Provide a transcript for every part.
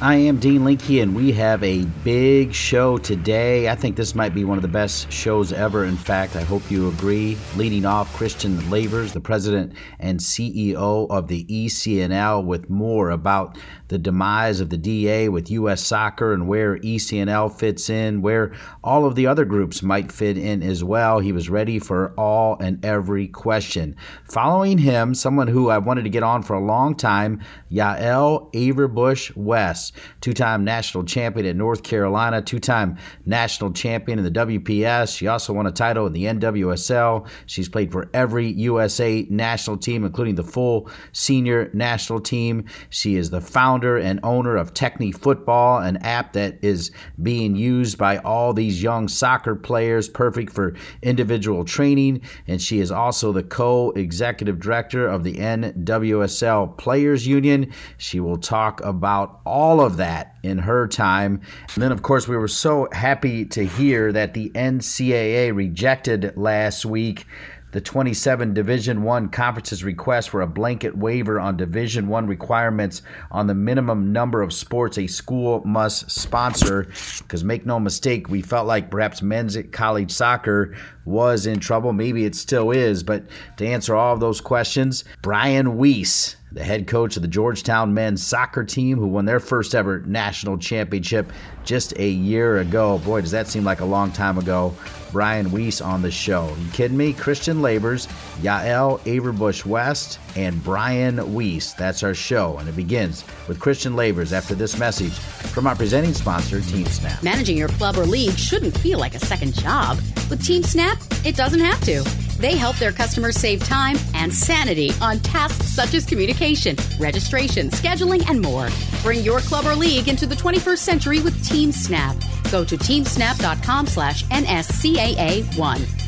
I am Dean Linke, and we have a big show today. I think this might be one of the best shows ever. In fact, I hope you agree. Leading off, Christian Lavers, the president and CEO of the ECNL, with more about the demise of the DA with U.S. soccer and where ECNL fits in, where all of the other groups might fit in as well. He was ready for all and every question. Following him, someone who I wanted to get on for a long time, Yael Averbuch West two time national champion at North Carolina, two time national champion in the WPS. She also won a title in the NWSL. She's played for every USA national team, including the full senior national team. She is the founder and owner of TechneFutbol, an app that is being used by all these young soccer players, perfect for individual training. And she is also the co executive director of the NWSL Players Union. She will talk about all of that in her time. And then, of course, we were so happy to hear that the NCAA rejected last week the 27 division 1 conferences request for a blanket waiver on division 1 requirements on the minimum number of sports a school must sponsor because make no mistake we felt like perhaps men's college soccer was in trouble maybe it still is but to answer all of those questions brian wiese the head coach of the Georgetown men's soccer team, who won their first ever national championship just a year ago. Boy, does that seem like a long time ago. Brian Wiese on the show. You kidding me? Christian Lavers, Yael Averbuch West, and Brian Wiese. That's our show, and it begins with Christian Lavers after this message from our presenting sponsor, Team Snap. Managing your club or league shouldn't feel like a second job. With Team Snap, it doesn't have to. They help their customers save time and sanity on tasks such as communication, registration, scheduling, and more. Bring your club or league into the 21st century with Team Snap. Go to teamsnap.com slash NSCAA1.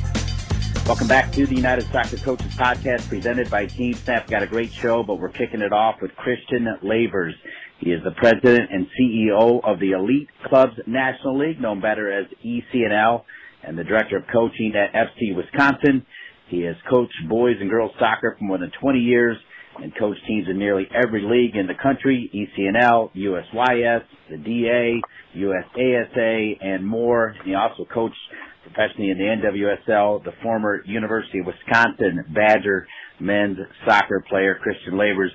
Welcome back to the United Soccer Coaches Podcast presented by Team Snap. Got a great show, but we're kicking it off with Christian Lavers. He is the president and CEO of the Elite Clubs National League, known better as ECNL, and the director of coaching at FC Wisconsin. He has coached boys and girls soccer for more than 20 years and coached teams in nearly every league in the country, ECNL, USYS, the DA, USASA, and more. And he also coached professionally in the NWSL, the former University of Wisconsin Badger men's soccer player, Christian Lavers,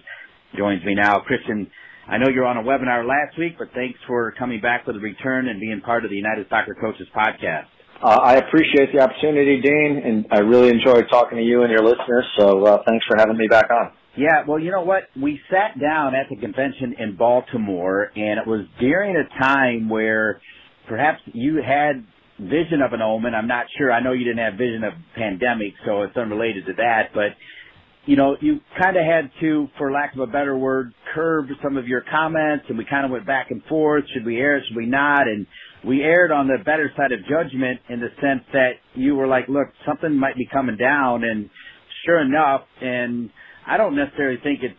joins me now. Christian, I know you're on a webinar last week, but thanks for coming back with a return and being part of the United Soccer Coaches podcast. Uh, I appreciate the opportunity, Dean, and I really enjoyed talking to you and your listeners. So uh, thanks for having me back on. Yeah, well, you know what? We sat down at the convention in Baltimore, and it was during a time where perhaps you had vision of an omen. I'm not sure. I know you didn't have vision of pandemic, so it's unrelated to that. But you know, you kind of had to, for lack of a better word, curb some of your comments, and we kind of went back and forth. Should we air? Should we not? And we aired on the better side of judgment in the sense that you were like, look, something might be coming down, and sure enough, and I don't necessarily think it's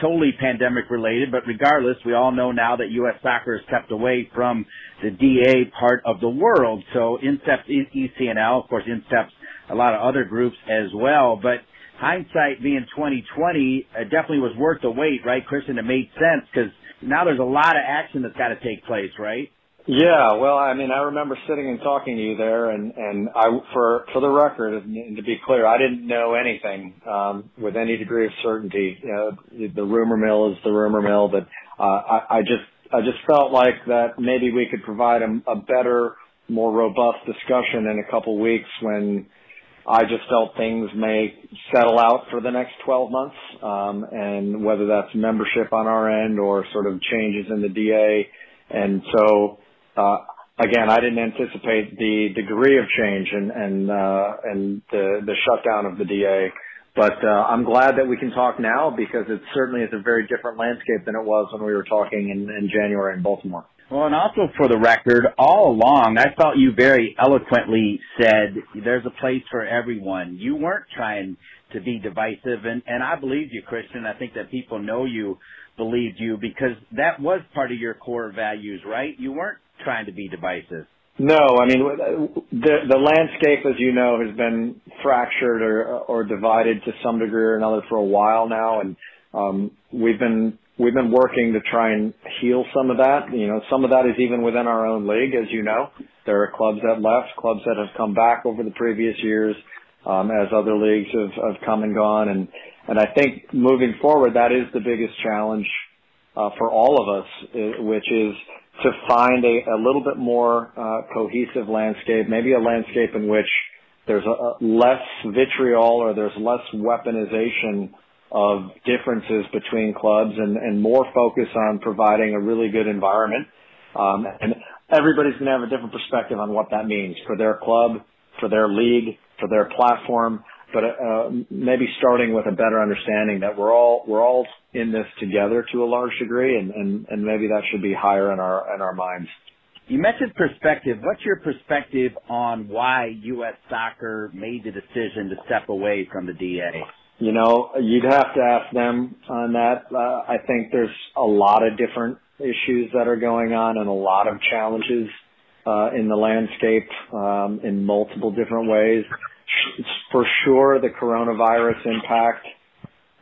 totally pandemic related, but regardless, we all know now that U.S. soccer is kept away from the DA part of the world. So INSTEP's ECNL, of course, INSTEP's a lot of other groups as well, but hindsight being 2020, it definitely was worth the wait, right, Christian? It made sense because now there's a lot of action that's got to take place, right? Yeah, well, I mean, I remember sitting and talking to you there, and and I, for for the record, and to be clear, I didn't know anything um, with any degree of certainty. You know, the rumor mill is the rumor mill, but uh, I, I just I just felt like that maybe we could provide a, a better, more robust discussion in a couple weeks when I just felt things may settle out for the next 12 months, um, and whether that's membership on our end or sort of changes in the DA. And so uh, again, I didn't anticipate the degree of change and and uh, and the the shutdown of the DA. But uh, I'm glad that we can talk now because it certainly is a very different landscape than it was when we were talking in, in January in Baltimore. Well, and also for the record, all along, I felt you very eloquently said there's a place for everyone. You weren't trying to be divisive, and, and I believed you, Christian. I think that people know you believed you because that was part of your core values, right? You weren't trying to be divisive. No, I mean the the landscape, as you know, has been fractured or or divided to some degree or another for a while now, and um, we've been we've been working to try and heal some of that. You know, some of that is even within our own league, as you know. There are clubs that left, clubs that have come back over the previous years, um, as other leagues have, have come and gone, and and I think moving forward, that is the biggest challenge uh, for all of us, which is to find a, a little bit more uh, cohesive landscape, maybe a landscape in which there's a, a less vitriol or there's less weaponization of differences between clubs and, and more focus on providing a really good environment. Um, and everybody's going to have a different perspective on what that means for their club, for their league, for their platform but uh, maybe starting with a better understanding that we're all we're all in this together to a large degree, and, and, and maybe that should be higher in our in our minds. You mentioned perspective. What's your perspective on why U.S. Soccer made the decision to step away from the DA? You know, you'd have to ask them on that. Uh, I think there's a lot of different issues that are going on and a lot of challenges uh, in the landscape um, in multiple different ways for sure the coronavirus impact,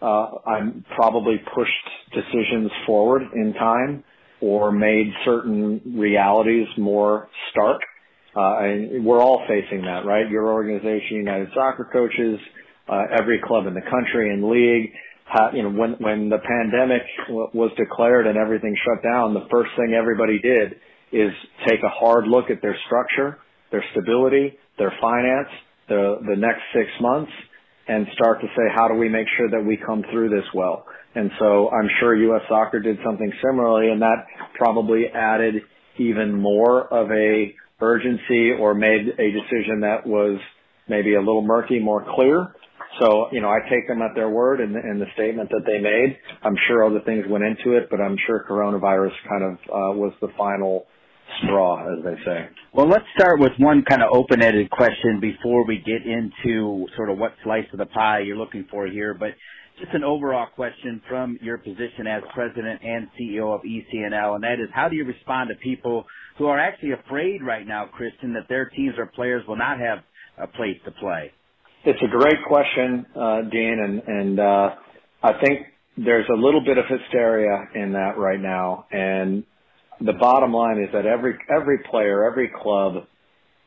uh, I'm probably pushed decisions forward in time or made certain realities more stark. Uh, and we're all facing that, right? Your organization, United Soccer Coaches, uh, every club in the country and league, ha- you know, when, when the pandemic w- was declared and everything shut down, the first thing everybody did is take a hard look at their structure, their stability, their finance, the, the next six months and start to say, how do we make sure that we come through this well? And so I'm sure U.S. Soccer did something similarly, and that probably added even more of a urgency or made a decision that was maybe a little murky, more clear. So, you know, I take them at their word in the, the statement that they made. I'm sure other things went into it, but I'm sure coronavirus kind of uh, was the final straw, as they say. Well, let's start with one kind of open-ended question before we get into sort of what slice of the pie you're looking for here. But just an overall question from your position as president and CEO of ECNL, and that is how do you respond to people who are actually afraid right now, Christian, that their teams or players will not have a place to play? It's a great question, uh, Dean, and, and uh, I think there's a little bit of hysteria in that right now, and the bottom line is that every every player, every club,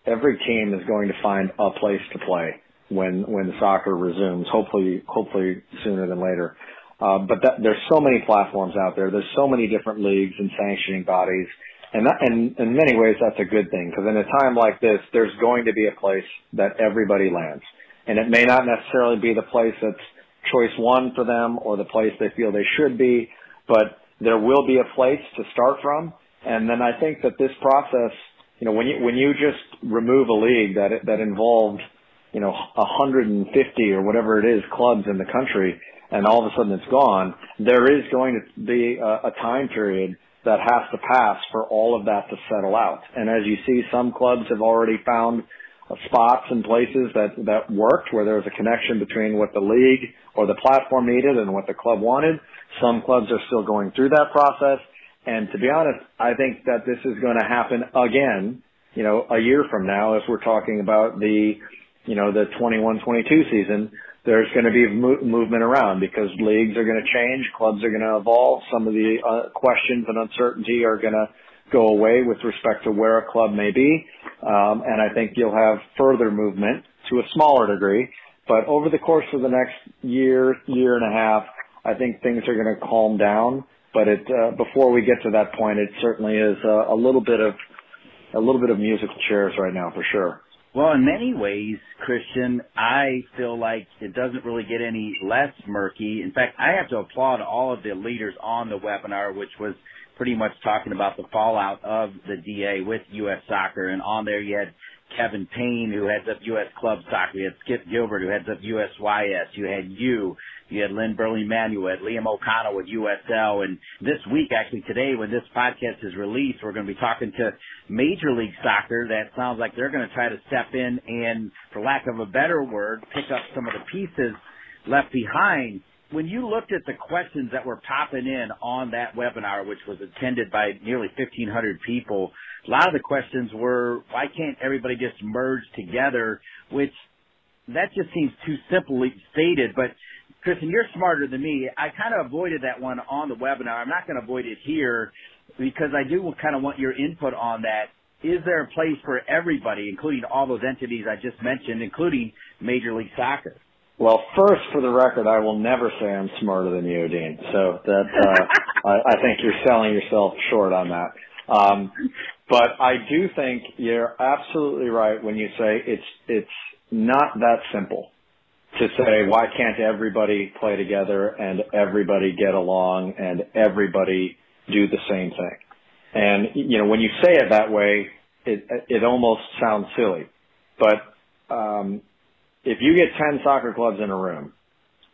every team is going to find a place to play when when soccer resumes. Hopefully, hopefully sooner than later. Uh, but that, there's so many platforms out there. There's so many different leagues and sanctioning bodies, and that, and in many ways that's a good thing because in a time like this, there's going to be a place that everybody lands, and it may not necessarily be the place that's choice one for them or the place they feel they should be, but there will be a place to start from and then I think that this process, you know, when you when you just remove a league that that involved, you know, 150 or whatever it is clubs in the country, and all of a sudden it's gone, there is going to be a, a time period that has to pass for all of that to settle out. And as you see, some clubs have already found uh, spots and places that that worked where there was a connection between what the league or the platform needed and what the club wanted. Some clubs are still going through that process. And to be honest, I think that this is going to happen again, you know, a year from now if we're talking about the, you know, the 21-22 season. There's going to be mo- movement around because leagues are going to change, clubs are going to evolve. Some of the uh, questions and uncertainty are going to go away with respect to where a club may be. Um, and I think you'll have further movement to a smaller degree. But over the course of the next year, year and a half, I think things are going to calm down but it uh, before we get to that point, it certainly is a, a little bit of a little bit of musical chairs right now for sure. Well, in many ways, Christian, I feel like it doesn't really get any less murky. In fact, I have to applaud all of the leaders on the webinar, which was pretty much talking about the fallout of the DA with U.S. soccer. And on there, you had Kevin Payne, who heads up U.S. Club Soccer. You had Skip Gilbert, who heads up USYS. You had you. You had Lynn Berling-Manuel, had Liam O'Connell with USL. And this week, actually today, when this podcast is released, we're going to be talking to Major League Soccer. That sounds like they're going to try to step in and, for lack of a better word, pick up some of the pieces left behind when you looked at the questions that were popping in on that webinar, which was attended by nearly 1,500 people, a lot of the questions were, why can't everybody just merge together? Which that just seems too simply stated. But Christian, you're smarter than me. I kind of avoided that one on the webinar. I'm not going to avoid it here because I do kind of want your input on that. Is there a place for everybody, including all those entities I just mentioned, including Major League Soccer? Well, first, for the record, I will never say I'm smarter than you, Dean. So that uh, I, I think you're selling yourself short on that. Um, but I do think you're absolutely right when you say it's it's not that simple to say why can't everybody play together and everybody get along and everybody do the same thing. And you know when you say it that way, it it almost sounds silly, but um, if you get 10 soccer clubs in a room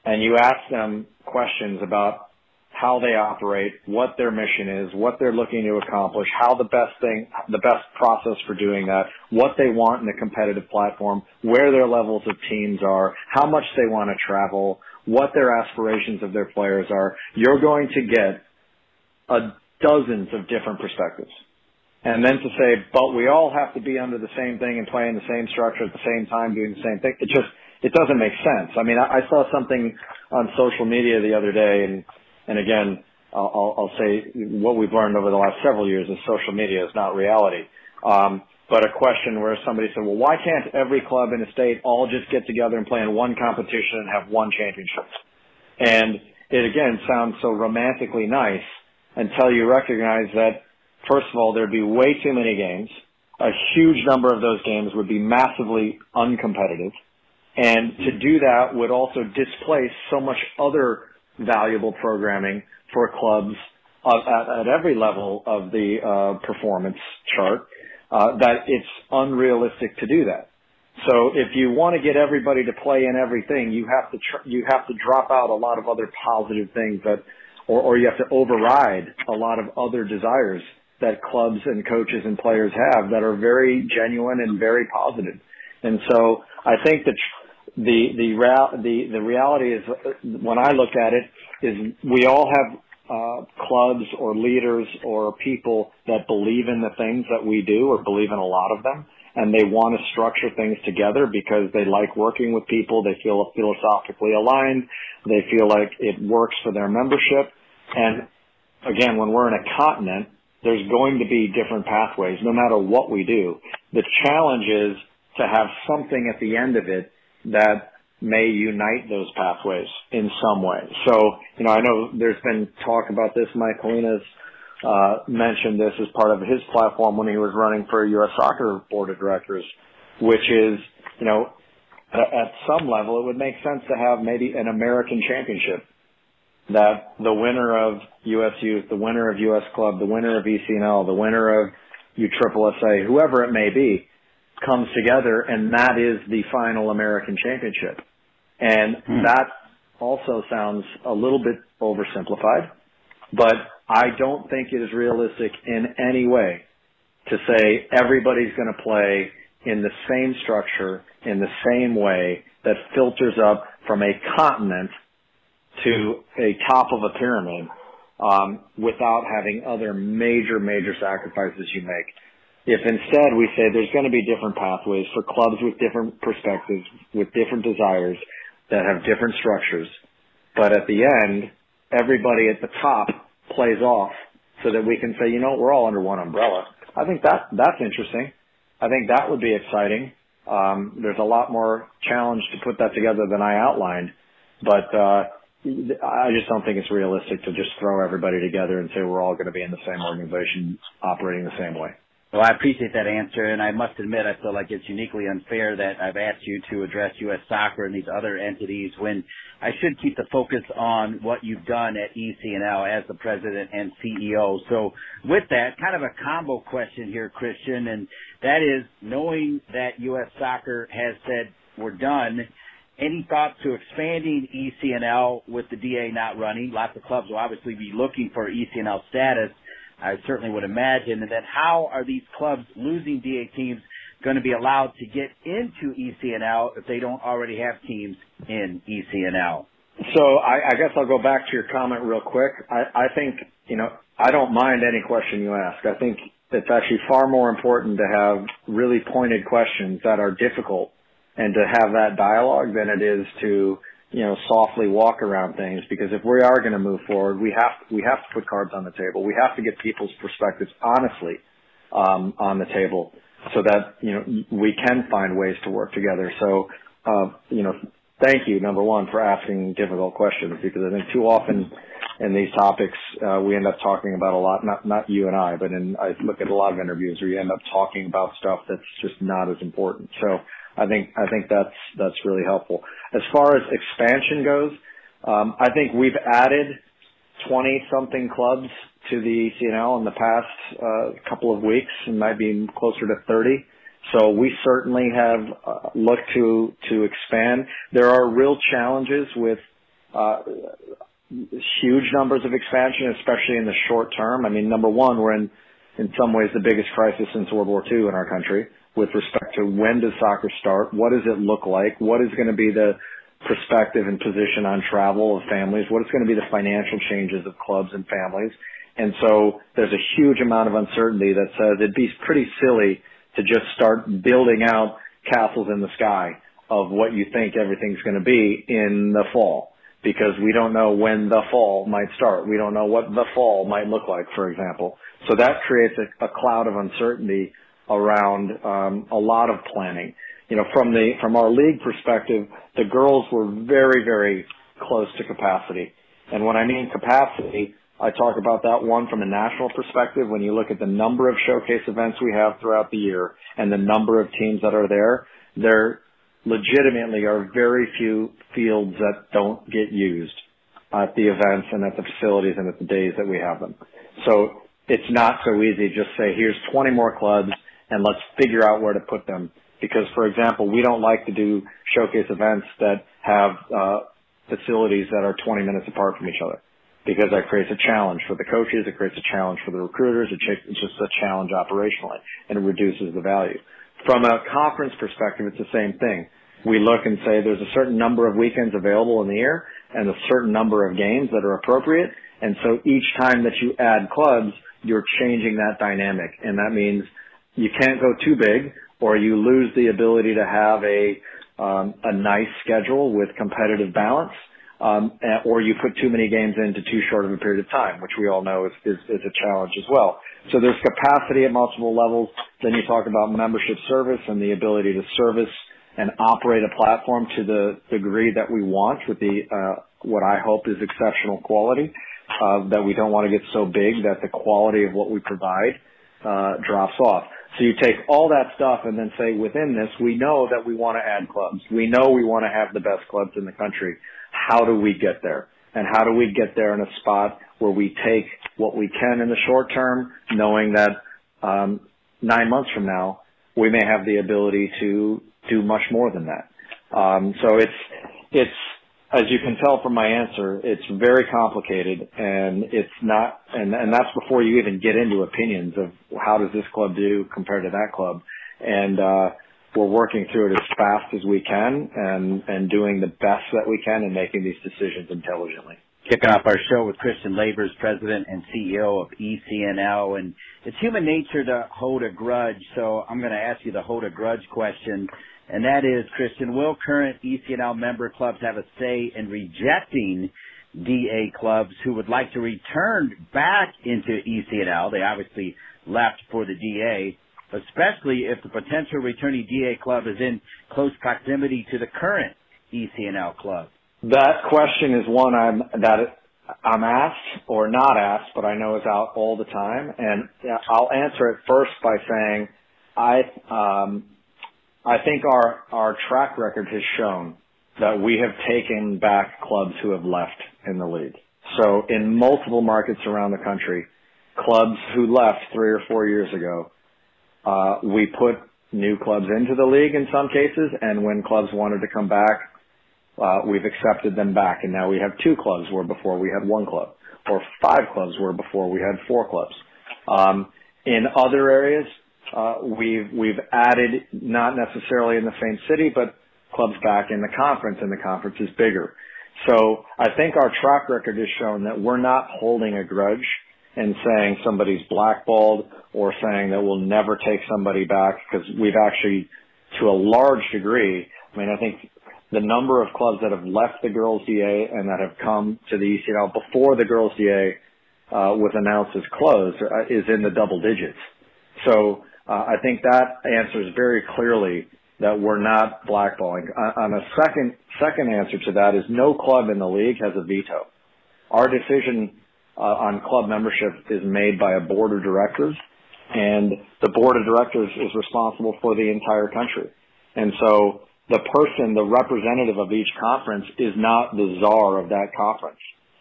and you ask them questions about how they operate, what their mission is, what they're looking to accomplish, how the best thing, the best process for doing that, what they want in a competitive platform, where their levels of teams are, how much they want to travel, what their aspirations of their players are, you're going to get a dozens of different perspectives. And then to say, but we all have to be under the same thing and play in the same structure at the same time, doing the same thing. It just, it doesn't make sense. I mean, I, I saw something on social media the other day and, and again, I'll, I'll say what we've learned over the last several years is social media is not reality. Um, but a question where somebody said, well, why can't every club in the state all just get together and play in one competition and have one championship? And it again sounds so romantically nice until you recognize that First of all, there'd be way too many games. A huge number of those games would be massively uncompetitive. And to do that would also displace so much other valuable programming for clubs at, at every level of the uh, performance chart uh, that it's unrealistic to do that. So if you want to get everybody to play in everything, you have to tr- you have to drop out a lot of other positive things that, or, or you have to override a lot of other desires that clubs and coaches and players have that are very genuine and very positive. And so I think that the the the the reality is when I look at it is we all have uh, clubs or leaders or people that believe in the things that we do or believe in a lot of them and they want to structure things together because they like working with people they feel philosophically aligned they feel like it works for their membership and again when we're in a continent there's going to be different pathways no matter what we do. The challenge is to have something at the end of it that may unite those pathways in some way. So, you know, I know there's been talk about this. Mike Holinas uh, mentioned this as part of his platform when he was running for U.S. Soccer Board of Directors, which is, you know, at some level, it would make sense to have maybe an American championship that the winner of US Youth, the winner of US Club, the winner of ECNL, the winner of USSSA, whoever it may be, comes together and that is the final American championship. And hmm. that also sounds a little bit oversimplified, but I don't think it is realistic in any way to say everybody's going to play in the same structure, in the same way that filters up from a continent to a top of a pyramid um, without having other major, major sacrifices you make. If instead we say there's going to be different pathways for clubs with different perspectives, with different desires that have different structures, but at the end, everybody at the top plays off so that we can say, you know, we're all under one umbrella. I think that that's interesting. I think that would be exciting. Um, there's a lot more challenge to put that together than I outlined, but uh, I just don't think it's realistic to just throw everybody together and say we're all going to be in the same organization operating the same way. Well, I appreciate that answer, and I must admit I feel like it's uniquely unfair that I've asked you to address U.S. Soccer and these other entities when I should keep the focus on what you've done at ECNL as the president and CEO. So with that, kind of a combo question here, Christian, and that is knowing that U.S. Soccer has said we're done, any thoughts to expanding ECNL with the DA not running? Lots of clubs will obviously be looking for ECNL status I certainly would imagine. And then how are these clubs losing DA teams going to be allowed to get into ECNL if they don't already have teams in ECNL? So I, I guess I'll go back to your comment real quick. I, I think, you know, I don't mind any question you ask. I think it's actually far more important to have really pointed questions that are difficult and to have that dialogue than it is to you know, softly walk around things because if we are going to move forward, we have we have to put cards on the table. We have to get people's perspectives honestly um, on the table so that you know we can find ways to work together. So, uh, you know, thank you number one for asking difficult questions because I think too often in these topics uh, we end up talking about a lot. Not not you and I, but in I look at a lot of interviews where you end up talking about stuff that's just not as important. So I think I think that's that's really helpful. As far as expansion goes, um, I think we've added 20 something clubs to the ECNL in the past uh, couple of weeks, and might be closer to 30. So we certainly have uh, looked to to expand. There are real challenges with uh, huge numbers of expansion, especially in the short term. I mean, number one, we're in in some ways the biggest crisis since World War II in our country with respect to when does soccer start? What does it look like? What is going to be the perspective and position on travel of families? What is going to be the financial changes of clubs and families? And so there's a huge amount of uncertainty that says it'd be pretty silly to just start building out castles in the sky of what you think everything's going to be in the fall because we don't know when the fall might start. We don't know what the fall might look like, for example. So that creates a, a cloud of uncertainty around um, a lot of planning. You know, from the from our league perspective, the girls were very very close to capacity. And when I mean capacity, I talk about that one from a national perspective. When you look at the number of showcase events we have throughout the year and the number of teams that are there, there legitimately are very few fields that don't get used at the events and at the facilities and at the days that we have them. So it's not so easy just say, here's 20 more clubs and let's figure out where to put them. Because, for example, we don't like to do showcase events that have uh, facilities that are 20 minutes apart from each other because that creates a challenge for the coaches, it creates a challenge for the recruiters, it's just a challenge operationally, and it reduces the value. From a conference perspective, it's the same thing. We look and say there's a certain number of weekends available in the year and a certain number of games that are appropriate, and so each time that you add clubs, you're changing that dynamic, and that means you can't go too big or you lose the ability to have a um, a nice schedule with competitive balance, um, or you put too many games into too short of a period of time, which we all know is, is, is a challenge as well. So there's capacity at multiple levels. Then you talk about membership service and the ability to service and operate a platform to the degree that we want with the uh, what I hope is exceptional quality. Uh, that we don't want to get so big that the quality of what we provide uh, drops off. So you take all that stuff and then say within this, we know that we want to add clubs. We know we want to have the best clubs in the country. How do we get there? And how do we get there in a spot where we take what we can in the short term, knowing that um, nine months from now, we may have the ability to do much more than that. Um, so it's, it's, as you can tell from my answer, it's very complicated and it's not, and, and that's before you even get into opinions of how does this club do compared to that club. And, uh, we're working through it as fast as we can and, and doing the best that we can and making these decisions intelligently. Kicking off our show with Christian Lavers, President and CEO of ECNL. And it's human nature to hold a grudge. So I'm going to ask you the hold a grudge question and that is, Christian, will current ECNL member clubs have a say in rejecting DA clubs who would like to return back into ECNL? They obviously left for the DA, especially if the potential returning DA club is in close proximity to the current ECNL club. That question is one I'm that I'm asked or not asked, but I know is out all the time. And I'll answer it first by saying I, um, I think our, our track record has shown that we have taken back clubs who have left in the league. So in multiple markets around the country, clubs who left three or four years ago, uh, we put new clubs into the league in some cases, and when clubs wanted to come back, uh, we've accepted them back, and now we have two clubs where before we had one club, or five clubs where before we had four clubs. Um, in other areas, uh, we've we've added not necessarily in the same city, but clubs back in the conference, and the conference is bigger. So I think our track record has shown that we're not holding a grudge and saying somebody's blackballed or saying that we'll never take somebody back because we've actually, to a large degree, I mean, I think the number of clubs that have left the girls DA and that have come to the ECNL before the girls DA uh, was announced as closed uh, is in the double digits. So uh, I think that answers very clearly that we're not blackballing. Uh, on a second second answer to that is no club in the league has a veto. Our decision uh, on club membership is made by a board of directors, and the board of directors is responsible for the entire country. And so the person, the representative of each conference is not the czar of that conference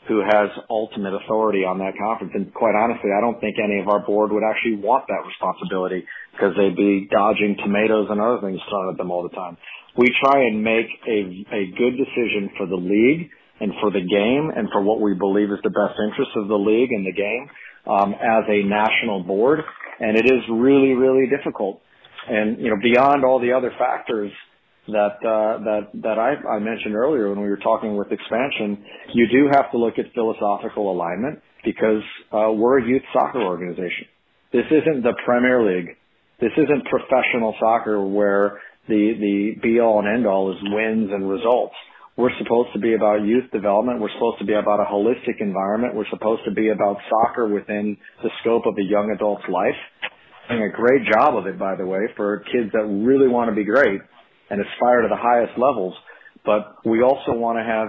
who has ultimate authority on that conference. And quite honestly, I don't think any of our board would actually want that responsibility because they'd be dodging tomatoes and other things thrown at them all the time. We try and make a, a good decision for the league and for the game and for what we believe is the best interest of the league and the game um, as a national board. And it is really, really difficult. And, you know, beyond all the other factors that, uh, that, that I, I mentioned earlier when we were talking with expansion, you do have to look at philosophical alignment because, uh, we're a youth soccer organization. This isn't the Premier League. This isn't professional soccer where the, the be all and end all is wins and results we're supposed to be about youth development. We're supposed to be about a holistic environment. We're supposed to be about soccer within the scope of a young adult's life. Doing a great job of it, by the way, for kids that really want to be great and aspire to the highest levels. But we also want to have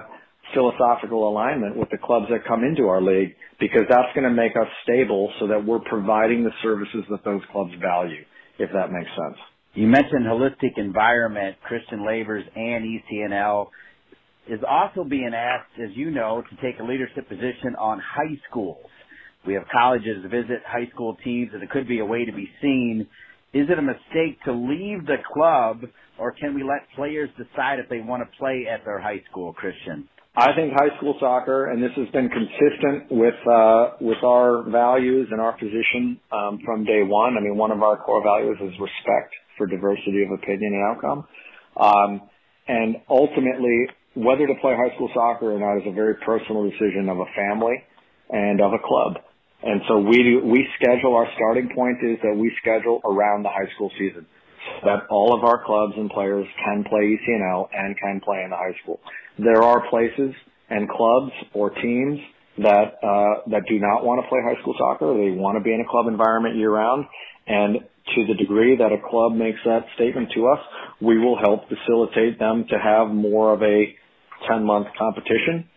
philosophical alignment with the clubs that come into our league because that's going to make us stable so that we're providing the services that those clubs value, if that makes sense. You mentioned holistic environment, Christian Lavers and ECNL is also being asked, as you know, to take a leadership position on high schools. We have colleges visit high school teams, and it could be a way to be seen. Is it a mistake to leave the club, or can we let players decide if they want to play at their high school, Christian? I think high school soccer, and this has been consistent with uh, with our values and our position um, from day one. I mean, one of our core values is respect for diversity of opinion and outcome. Um, and ultimately, whether to play high school soccer or not is a very personal decision of a family and of a club. And so we we schedule our starting point is that we schedule around the high school season so that all of our clubs and players can play ECNL and can play in the high school. There are places and clubs or teams that uh, that do not want to play high school soccer. They want to be in a club environment year round. And to the degree that a club makes that statement to us, we will help facilitate them to have more of a 10 month competition,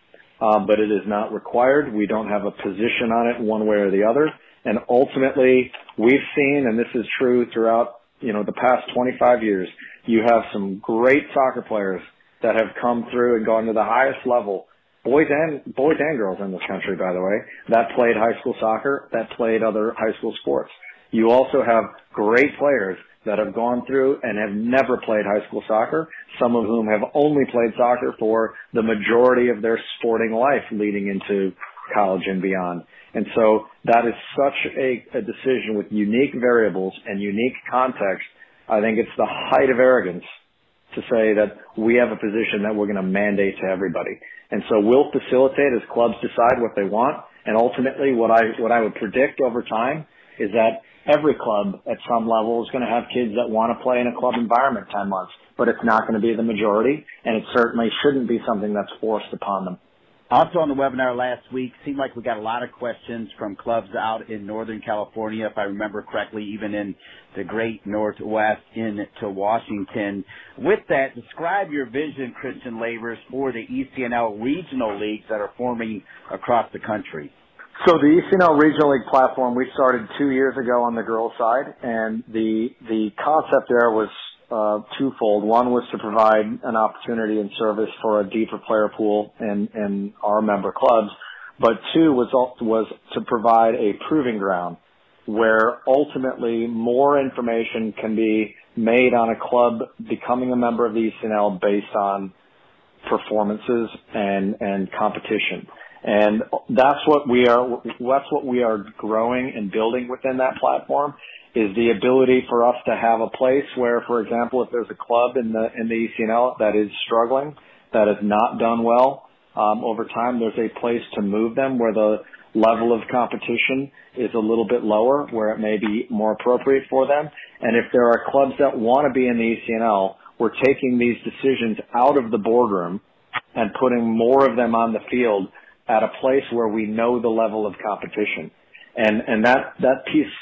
uh, but it is not required. We don't have a position on it one way or the other. And ultimately, we've seen, and this is true throughout, you know, the past 25 years, you have some great soccer players that have come through and gone to the highest level, boys and boys and girls in this country, by the way, that played high school soccer, that played other high school sports. You also have great players that have gone through and have never played high school soccer, some of whom have only played soccer for the majority of their sporting life leading into college and beyond. And so that is such a, a decision with unique variables and unique context. I think it's the height of arrogance to say that we have a position that we're going to mandate to everybody. And so we'll facilitate as clubs decide what they want. And ultimately what I, what I would predict over time is that every club at some level is going to have kids that want to play in a club environment 10 months, but it's not going to be the majority, and it certainly shouldn't be something that's forced upon them. Also on the webinar last week, seemed like we got a lot of questions from clubs out in Northern California, if I remember correctly, even in the great Northwest into Washington. With that, describe your vision, Christian Lavers, for the ECNL regional leagues that are forming across the country. So the ECNL Regional League platform we started two years ago on the girls' side, and the the concept there was uh, twofold. One was to provide an opportunity and service for a deeper player pool in, in our member clubs, but two was was to provide a proving ground where ultimately more information can be made on a club becoming a member of the ECNL based on performances and and competition. And that's what we are that's what we are growing and building within that platform is the ability for us to have a place where, for example, if there's a club in the in the ECNL that is struggling, that has not done well um, over time, there's a place to move them where the level of competition is a little bit lower, where it may be more appropriate for them. And if there are clubs that want to be in the ECNL, we're taking these decisions out of the boardroom and putting more of them on the field at a place where we know the level of competition. And and that that piece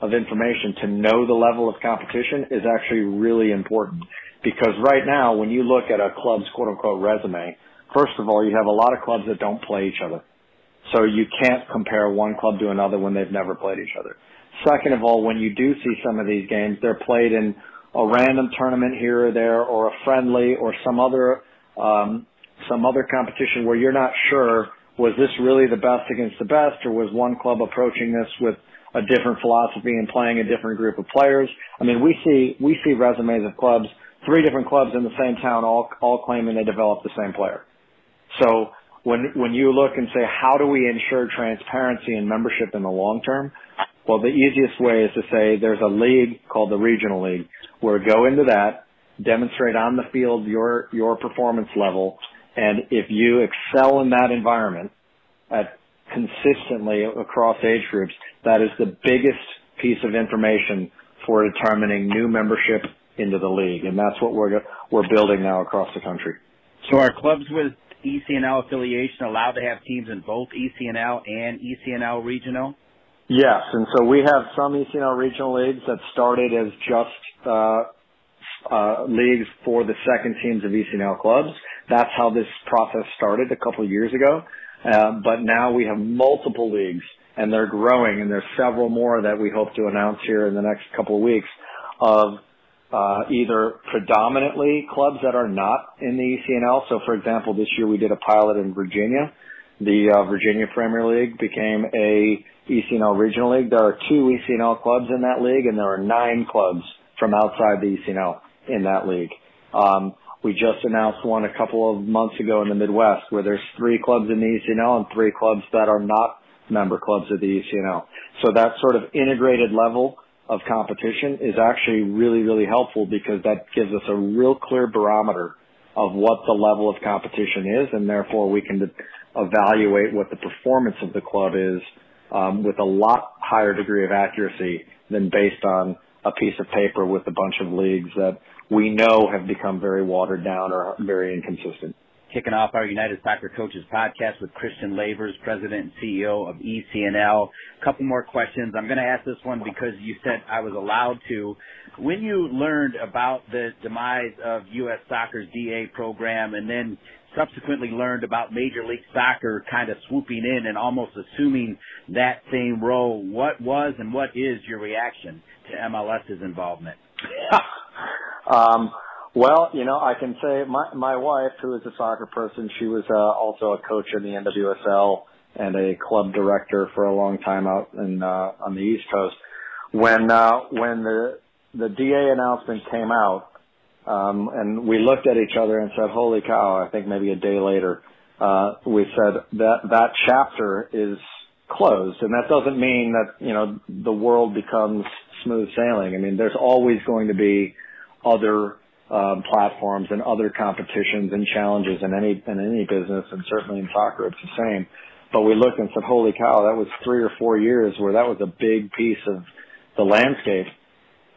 of information to know the level of competition is actually really important. Because right now, when you look at a club's quote unquote resume, first of all, you have a lot of clubs that don't play each other. So you can't compare one club to another when they've never played each other. Second of all, when you do see some of these games, they're played in a random tournament here or there or a friendly or some other, um, some other competition where you're not sure was this really the best against the best or was one club approaching this with a different philosophy and playing a different group of players. I mean, we see we see resumes of clubs, three different clubs in the same town, all all claiming they developed the same player. So when when you look and say how do we ensure transparency and membership in the long term, well, the easiest way is to say there's a league called the regional league where go into that, demonstrate on the field your your performance level, and if you excel in that environment at consistently across age groups, that is the biggest piece of information for determining new membership into the league, and that's what we're we're building now across the country. So, our clubs with ECNL affiliation allowed to have teams in both ECNL and ECNL regional? Yes, and so we have some ECNL regional leagues that started as just uh, uh, leagues for the second teams of ECNL clubs. That's how this process started a couple of years ago. Uh, but now we have multiple leagues and they're growing and there's several more that we hope to announce here in the next couple of weeks of uh, either predominantly clubs that are not in the ECNL. So for example, this year we did a pilot in Virginia. The uh, Virginia Premier League became a ECNL regional league. There are two ECNL clubs in that league and there are nine clubs from outside the ECNL in that league. Um, we just announced one a couple of months ago in the Midwest where there's three clubs in the ECNL and three clubs that are not member clubs of the ECNL. So that sort of integrated level of competition is actually really, really helpful because that gives us a real clear barometer of what the level of competition is and therefore we can evaluate what the performance of the club is um, with a lot higher degree of accuracy than based on a piece of paper with a bunch of leagues that we know have become very watered down or very inconsistent. Kicking off our United Soccer Coaches podcast with Christian Lavers, President and CEO of ECNL. A couple more questions. I'm going to ask this one because you said I was allowed to. When you learned about the demise of U.S. Soccer's DA program and then subsequently learned about Major League Soccer kind of swooping in and almost assuming that same role, what was and what is your reaction to MLS's involvement? Um, well, you know, I can say my my wife, who is a soccer person, she was uh, also a coach in the NWSL and a club director for a long time out in uh, on the East Coast. When uh, when the the DA announcement came out, um, and we looked at each other and said, "Holy cow!" I think maybe a day later, uh, we said that that chapter is closed, and that doesn't mean that you know the world becomes smooth sailing. I mean, there's always going to be other um, platforms and other competitions and challenges in any in any business, and certainly in soccer, it's the same. But we looked and said, "Holy cow! That was three or four years where that was a big piece of the landscape."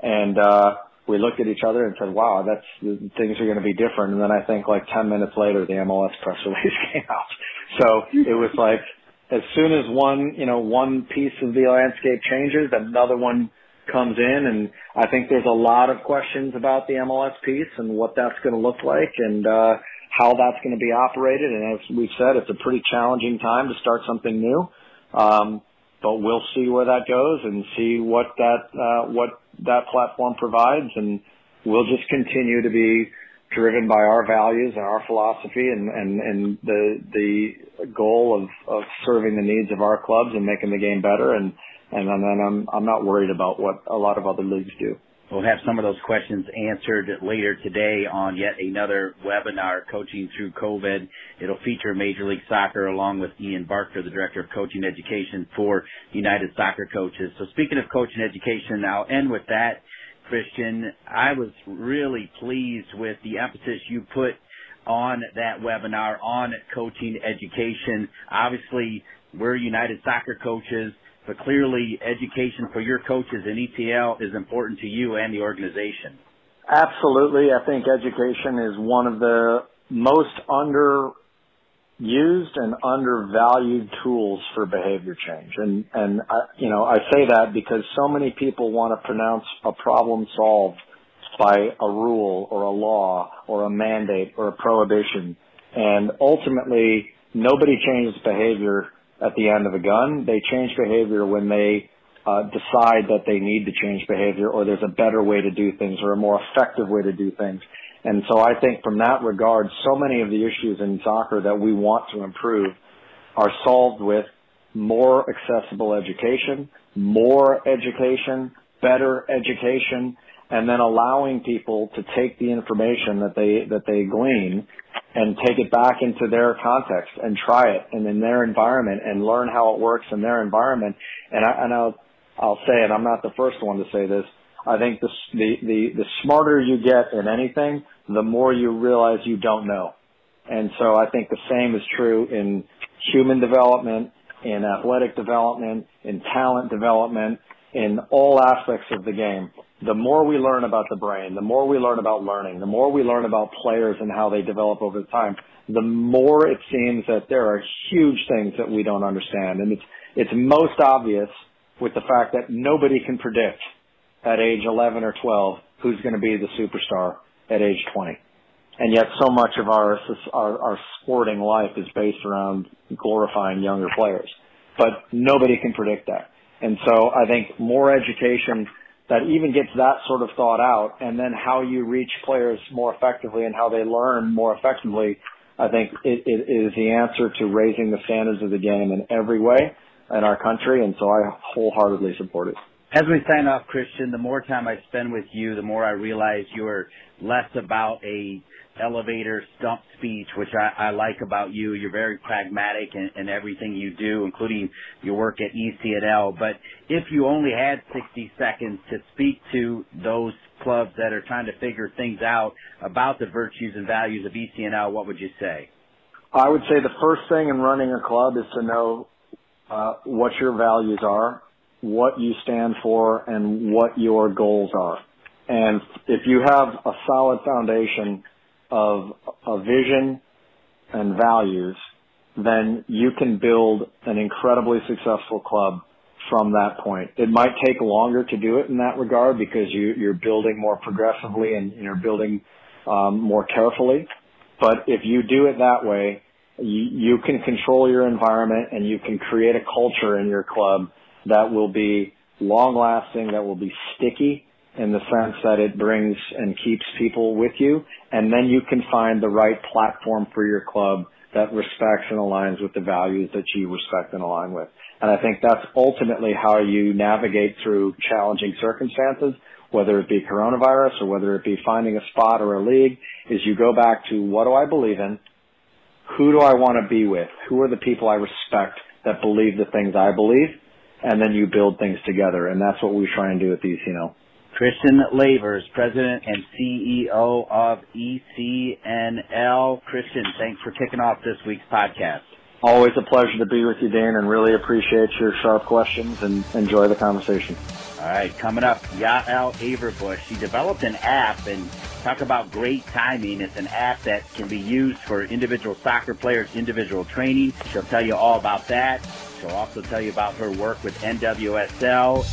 And uh, we looked at each other and said, wow, that's, things are going to be different. And then I think like 10 minutes later, the MLS press release came out. So it was like, as soon as one, you know, one piece of the landscape changes, another one comes in and I think there's a lot of questions about the MLS piece and what that's going to look like and, uh, how that's going to be operated. And as we've said, it's a pretty challenging time to start something new. Um, but we'll see where that goes and see what that, uh, what that platform provides. And we'll just continue to be driven by our values and our philosophy and, and, and the, the goal of, of serving the needs of our clubs and making the game better. And, and then I'm, I'm not worried about what a lot of other leagues do. We'll have some of those questions answered later today on yet another webinar, Coaching Through COVID. It'll feature Major League Soccer along with Ian Barker, the Director of Coaching Education for United Soccer Coaches. So speaking of coaching education, I'll end with that, Christian. I was really pleased with the emphasis you put on that webinar on coaching education. Obviously, we're United Soccer Coaches but clearly education for your coaches in ECNL is important to you and the organization. Absolutely. I think education is one of the most underused and undervalued tools for behavior change. And, and I, you know, I say that because so many people want to pronounce a problem solved by a rule or a law or a mandate or a prohibition. And ultimately, nobody changes behavior at the end of a gun. They change behavior when they uh, decide that they need to change behavior or there's a better way to do things or a more effective way to do things. And so I think from that regard, so many of the issues in soccer that we want to improve are solved with more accessible education, more education, better education, and then allowing people to take the information that they, that they glean and take it back into their context and try it and in their environment and learn how it works in their environment. And I, and I'll, I'll say, and I'm not the first one to say this, I think the, the, the, the smarter you get in anything, the more you realize you don't know. And so I think the same is true in human development, in athletic development, in talent development, in all aspects of the game the more we learn about the brain, the more we learn about learning, the more we learn about players and how they develop over time, the more it seems that there are huge things that we don't understand. And it's, it's most obvious with the fact that nobody can predict at age 11 or 12 who's going to be the superstar at age 20. And yet so much of our, our, our sporting life is based around glorifying younger players. But nobody can predict that. And so I think more education that even gets that sort of thought out and then how you reach players more effectively and how they learn more effectively, I think it, it is the answer to raising the standards of the game in every way in our country. And so I wholeheartedly support it. As we sign off, Christian, the more time I spend with you, the more I realize you're less about a elevator stump speech, which I, I like about you. You're very pragmatic in, in everything you do, including your work at ECNL. But if you only had 60 seconds to speak to those clubs that are trying to figure things out about the virtues and values of ECNL, what would you say? I would say the first thing in running a club is to know uh, what your values are, what you stand for, and what your goals are. And if you have a solid foundation of a vision and values, then you can build an incredibly successful club from that point. It might take longer to do it in that regard because you, you're building more progressively and you're building um, more carefully. But if you do it that way, you, you can control your environment and you can create a culture in your club that will be long lasting, that will be sticky, in the sense that it brings and keeps people with you. And then you can find the right platform for your club that respects and aligns with the values that you respect and align with. And I think that's ultimately how you navigate through challenging circumstances, whether it be coronavirus or whether it be finding a spot or a league, is you go back to what do I believe in? Who do I want to be with? Who are the people I respect that believe the things I believe? And then you build things together. And that's what we try and do at these, you know, Christian Lavers, President and CEO of ECNL. Christian, thanks for kicking off this week's podcast. Always a pleasure to be with you, Dan, and really appreciate your sharp questions and enjoy the conversation. All right, coming up, Yael Averbuch. She developed an app and talk about great timing. It's an app that can be used for individual soccer players, individual training. She'll tell you all about that. She'll also tell you about her work with NWSL.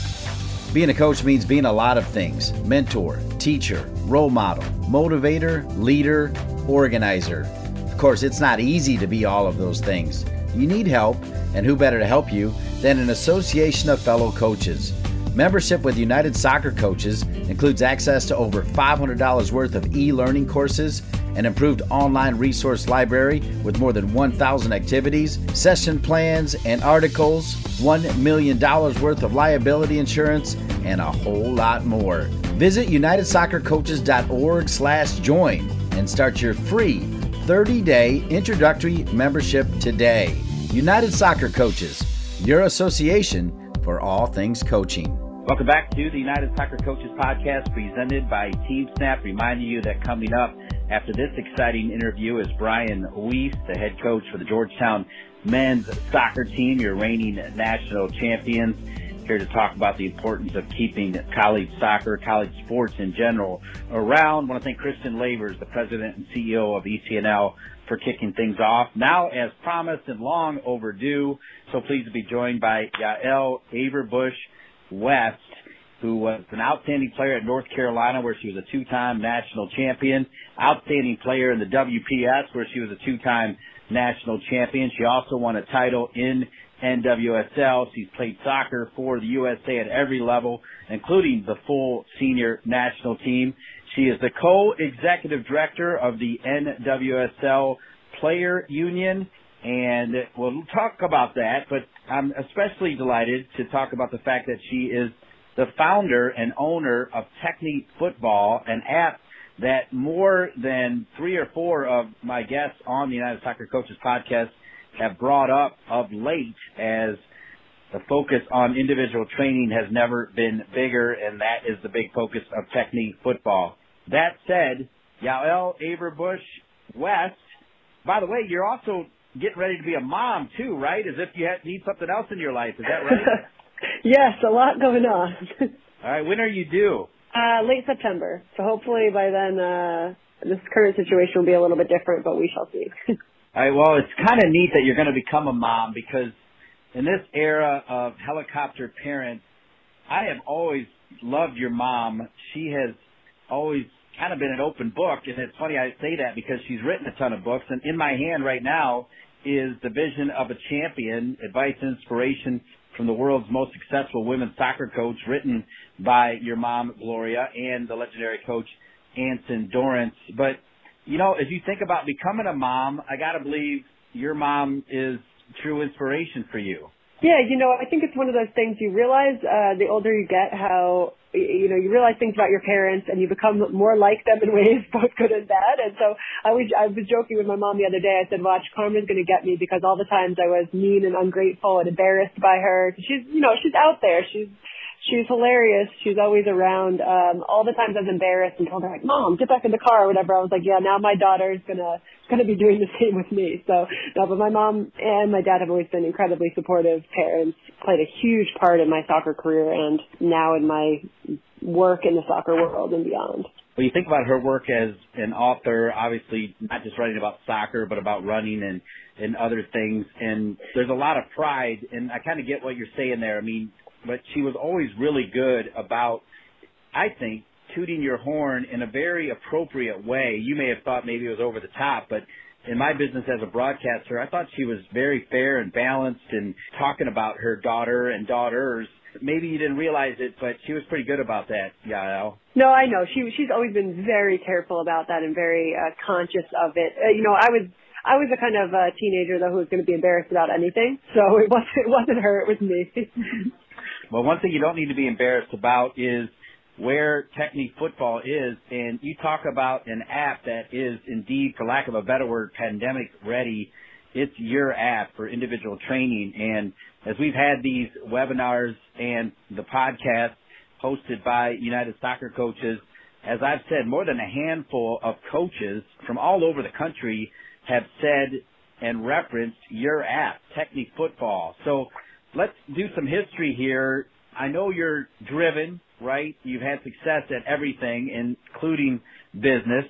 Being a coach means being a lot of things mentor, teacher, role model, motivator, leader, organizer. Of course, it's not easy to be all of those things. You need help, and who better to help you than an association of fellow coaches? Membership with United Soccer Coaches includes access to over $500 worth of e learning courses, an improved online resource library with more than 1,000 activities, session plans and articles, $1 million worth of liability insurance, and a whole lot more. Visit unitedsoccercoaches.org slash join and start your free 30-day introductory membership today. United Soccer Coaches, your association for all things coaching. Welcome back to the United Soccer Coaches Podcast presented by TeamSnap. Reminding you that coming up after this exciting interview is Brian Wiese, the head coach for the Georgetown men's soccer team, your reigning national champions. Here to talk about the importance of keeping college soccer, college sports in general around. I want to thank Christian Lavers, the president and CEO of ECNL, for kicking things off. Now, as promised and long overdue, so pleased to be joined by Yael Averbuch West, who was an outstanding player at North Carolina, where she was a two-time national champion, outstanding player in the WPS, where she was a two-time national champion. She also won a title in NWSL. She's played soccer for the USA at every level, including the full senior national team. She is the co-executive director of the NWSL Player Union and we'll talk about that, but I'm especially delighted to talk about the fact that she is the founder and owner of Technique Football, an app that more than three or four of my guests on the United Soccer Coaches podcast have brought up of late as the focus on individual training has never been bigger, and that is the big focus of TechneFutbol. That said, Yael Averbuch West, by the way, you're also getting ready to be a mom too, right? As if you had, need something else in your life. Is that right? yes, a lot going on. All right. When are you due? Uh, late September. So hopefully by then, uh, this current situation will be a little bit different, but we shall see. All right. Well, it's kind of neat that you're going to become a mom because in this era of helicopter parents, I have always loved your mom. She has always kind of been an open book. And it's funny I say that because she's written a ton of books. And in my hand right now is The Vision of a Champion, advice and inspiration from the world's most successful women's soccer coach, written by your mom, Gloria, and the legendary coach, Anson Dorrance. But, you know, as you think about becoming a mom, I got to believe your mom is true inspiration for you. Yeah, you know, I think it's one of those things you realize uh, the older you get how you know you realize things about your parents and you become more like them in ways both good and bad. And so I was I was joking with my mom the other day. I said, "Watch, Carmen's going to get me because all the times I was mean and ungrateful and embarrassed by her. She's you know she's out there. She's she's hilarious. She's always around. Um, all the times I was embarrassed and told her like, "Mom, get back in the car" or whatever. I was like, "Yeah, now my daughter's gonna gonna be doing the same with me." So no, but my mom and my dad have always been incredibly supportive parents. Played a huge part in my soccer career and now in my work in the soccer world and beyond. Well, you think about her work as an author, obviously not just writing about soccer, but about running and and other things. And there's a lot of pride, and I kind of get what you're saying there. I mean, but she was always really good about, I think, tooting your horn in a very appropriate way. You may have thought maybe it was over the top, but in my business as a broadcaster, I thought she was very fair and balanced and talking about her daughter and daughters. Maybe you didn't realize it, but she was pretty good about that, Yael. No, I know. She she's always been very careful about that and very uh, conscious of it. Uh, you know, I was I was a kind of uh, teenager though who was going to be embarrassed about anything, so it wasn't it wasn't her, it was me. Well, one thing you don't need to be embarrassed about is where TechneFutbol is, and you talk about an app that is indeed, for lack of a better word, pandemic ready. It's your app for individual training. And as we've had these webinars and the podcast hosted by United Soccer Coaches, as I've said, more than a handful of coaches from all over the country have said and referenced your app, TechneFutbol. So let's do some history here. I know you're driven, right? You've had success at everything, including business.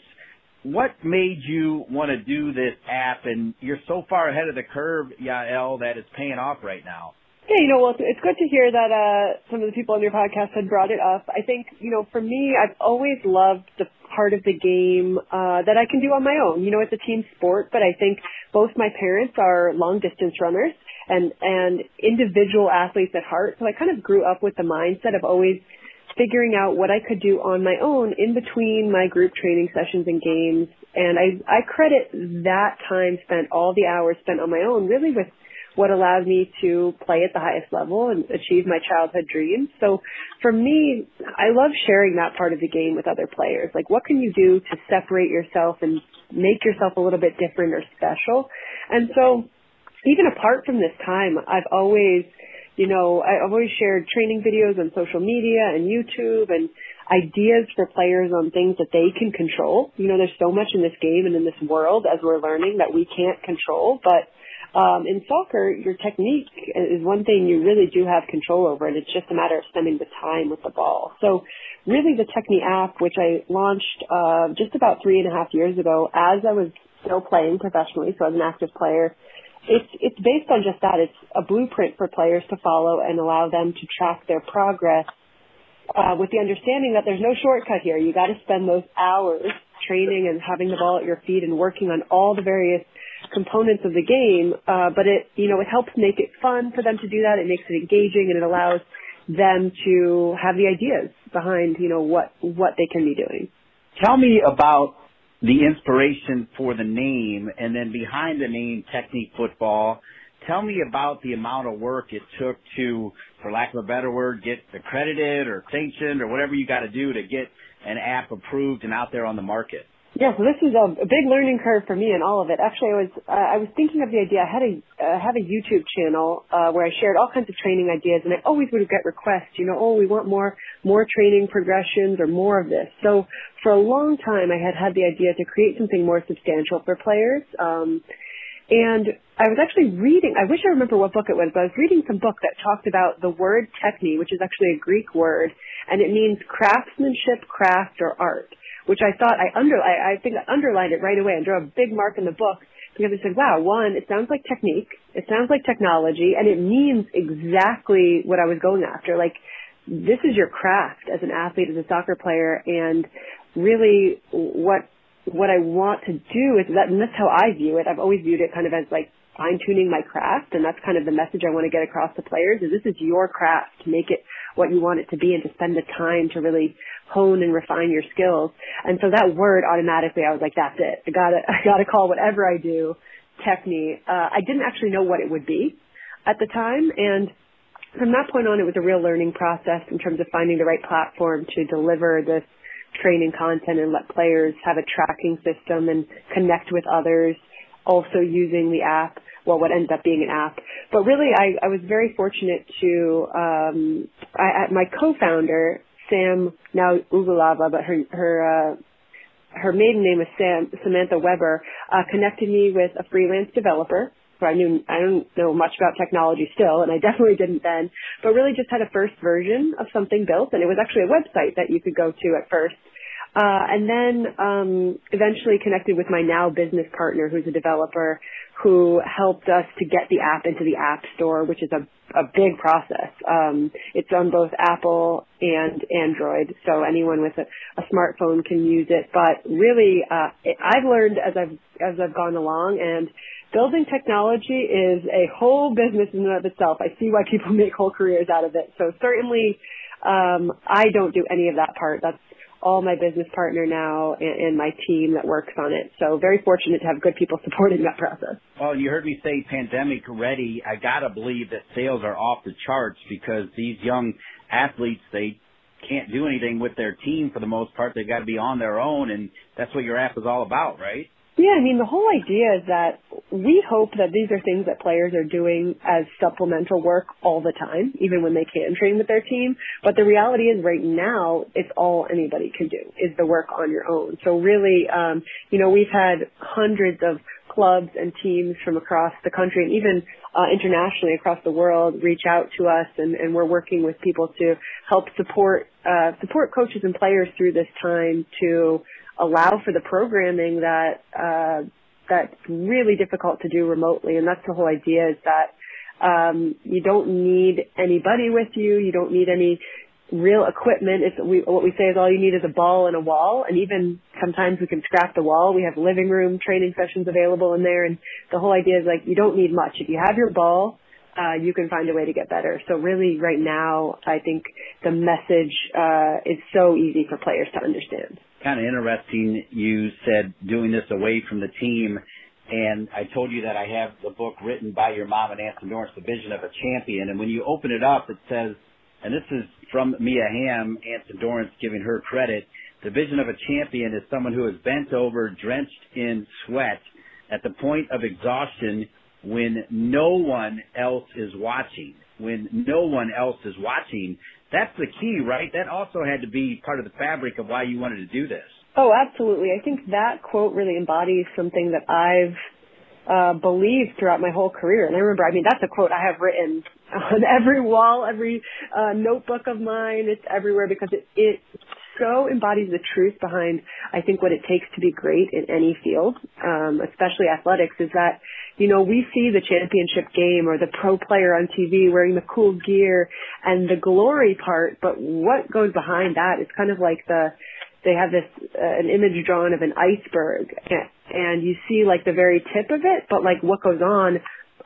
What made you want to do this app? And you're so far ahead of the curve, Yael, that it's paying off right now. Yeah, you know, well, it's good to hear that uh, some of the people on your podcast had brought it up. I think, you know, for me, I've always loved the part of the game uh, that I can do on my own. You know, it's a team sport, but I think both my parents are long distance runners and and individual athletes at heart. So I kind of grew up with the mindset of always figuring out what I could do on my own in between my group training sessions and games. And I, I credit that time spent, all the hours spent on my own, really with what allowed me to play at the highest level and achieve my childhood dreams. So for me, I love sharing that part of the game with other players. Like what can you do to separate yourself and make yourself a little bit different or special? And so even apart from this time, I've always you know, I've always shared training videos on social media and YouTube and ideas for players on things that they can control. You know, there's so much in this game and in this world as we're learning that we can't control, but um, in soccer, your technique is one thing you really do have control over, and it's just a matter of spending the time with the ball. So, really, the Techne app, which I launched uh, just about three and a half years ago, as I was still playing professionally, so as an active player, it's it's based on just that. It's a blueprint for players to follow and allow them to track their progress uh, with the understanding that there's no shortcut here. You got to spend those hours training and having the ball at your feet and working on all the various components of the game. Uh, but it you know it helps make it fun for them to do that. It makes it engaging and it allows them to have the ideas behind you know what what they can be doing. Tell me about the inspiration for the name and then behind the name TechneFutbol. Tell me about the amount of work it took to, for lack of a better word, get accredited or sanctioned or whatever you got to do to get an app approved and out there on the market. Yeah, so this is a, a big learning curve for me in all of it. Actually, I was uh, I was thinking of the idea. I had a uh, have a YouTube channel uh, where I shared all kinds of training ideas, and I always would get requests. You know, oh, we want more more training progressions or more of this. So for a long time, I had had the idea to create something more substantial for players. Um, and I was actually reading, I wish I remember what book it was, but I was reading some book that talked about the word techne, which is actually a Greek word, and it means craftsmanship, craft, or art which I thought I under I, I think I underlined it right away and drew a big mark in the book because I said, wow, one, it sounds like technique, it sounds like technology, and it means exactly what I was going after. Like this is your craft as an athlete, as a soccer player, and really what what I want to do is that, and that's how I view it. I've always viewed it kind of as like fine tuning my craft, and that's kind of the message I want to get across to players. Is this is your craft make it what you want it to be, and to spend the time to really hone and refine your skills. And so that word automatically, I was like, that's it. I gotta, I gotta call whatever I do Techne. Uh, I didn't actually know what it would be at the time. And from that point on, it was a real learning process in terms of finding the right platform to deliver this training content and let players have a tracking system and connect with others, also using the app, what ended up being an app. But really, I, I was very fortunate to, um, I, my co-founder Sam now Ugulava, but her her uh, her maiden name is Sam Samantha Weber. Uh, connected me with a freelance developer. So I knew I don't know much about technology still, and I definitely didn't then. But really, just had a first version of something built, and it was actually a website that you could go to at first. Uh, and then um, eventually connected with my now business partner, who's a developer, who helped us to get the app into the App Store, which is a, a big process. Um, it's on both Apple and Android, so anyone with a, a smartphone can use it. But really, uh, I've learned as I've as I've gone along, and building technology is a whole business in and of itself. I see why people make whole careers out of it. So certainly, um, I don't do any of that part. That's all my business partner now and, and, my team that works on it. So very fortunate to have good people supporting that process. Well, you heard me say pandemic ready. I gotta believe that sales are off the charts because these young athletes, they can't do anything with their team for the most part. They've got to be on their own and that's what your app is all about, right? Yeah, I mean, the whole idea is that we hope that these are things that players are doing as supplemental work all the time, even when they can train with their team. But the reality is right now, it's all anybody can do is the work on your own. So really, um, you know, we've had hundreds of clubs and teams from across the country and even uh, internationally across the world reach out to us, and, and we're working with people to help support uh, support coaches and players through this time to allow for the programming that uh, that's really difficult to do remotely. And that's the whole idea is that um, you don't need anybody with you. You don't need any real equipment. It's we, what we say is all you need is a ball and a wall. And even sometimes we can scrap the wall. We have living room training sessions available in there. And the whole idea is like you don't need much. If you have your ball, uh, you can find a way to get better. So really right now, I think the message, uh, is so easy for players to understand. Kind of interesting. You said doing this away from the team. And I told you that I have the book written by your mom and Anson Dorrance, The Vision of a Champion. And when you open it up, it says, and this is from Mia Hamm, Anson Dorrance giving her credit, the vision of a champion is someone who is bent over, drenched in sweat, at the point of exhaustion when no one else is watching. When no one else is watching, that's the key, right? That also had to be part of the fabric of why you wanted to do this. Oh, absolutely. I think that quote really embodies something that I've uh, believed throughout my whole career. And I remember, I mean, that's a quote I have written on every wall, every uh, notebook of mine. It's everywhere because it, it so embodies the truth behind, I think, what it takes to be great in any field, um, especially athletics, is that, you know, we see the championship game or the pro player on TV wearing the cool gear and the glory part, but what goes behind that is kind of like the, they have this uh, an image drawn of an iceberg and you see like the very tip of it but like what goes on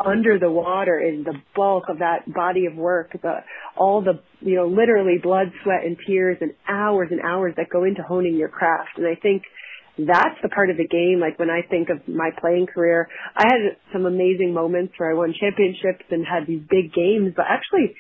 under the water is the bulk of that body of work the all the you know literally blood sweat and tears and hours and hours that go into honing your craft. And i think that's the part of the game like when i think of my playing career i had some amazing moments where i won championships and had these big games but actually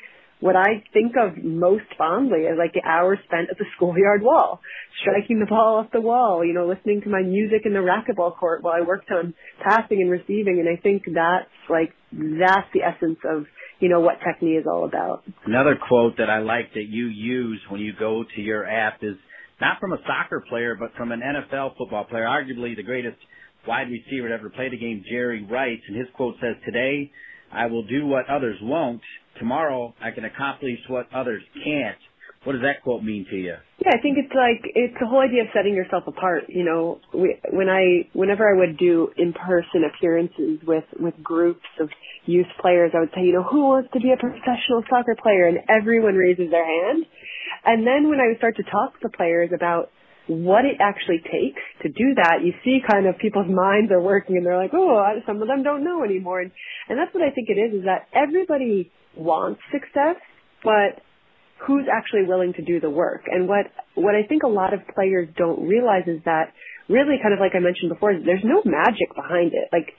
what I think of most fondly is like the hours spent at the schoolyard wall, striking the ball off the wall, you know, listening to my music in the racquetball court while I worked on passing and receiving. And I think that's like, that's the essence of, you know, what Techne is all about. Another quote that I like that you use when you go to your app is not from a soccer player, but from an NFL football player, arguably the greatest wide receiver to ever play the game, Jerry Rice. And his quote says, today, I will do what others won't. Tomorrow I can accomplish what others can't. What does that quote mean to you? Yeah, I think it's like it's the whole idea of setting yourself apart. You know, we, when I whenever I would do in-person appearances with with groups of youth players, I would say, you know, who wants to be a professional soccer player, and everyone raises their hand. And then when I would start to talk to players about what it actually takes to do that, you see kind of people's minds are working and they're like, oh, some of them don't know anymore. And, and that's what I think it is, is that everybody wants success, but who's actually willing to do the work? And what, what I think a lot of players don't realize is that really kind of like I mentioned before, there's no magic behind it. Like,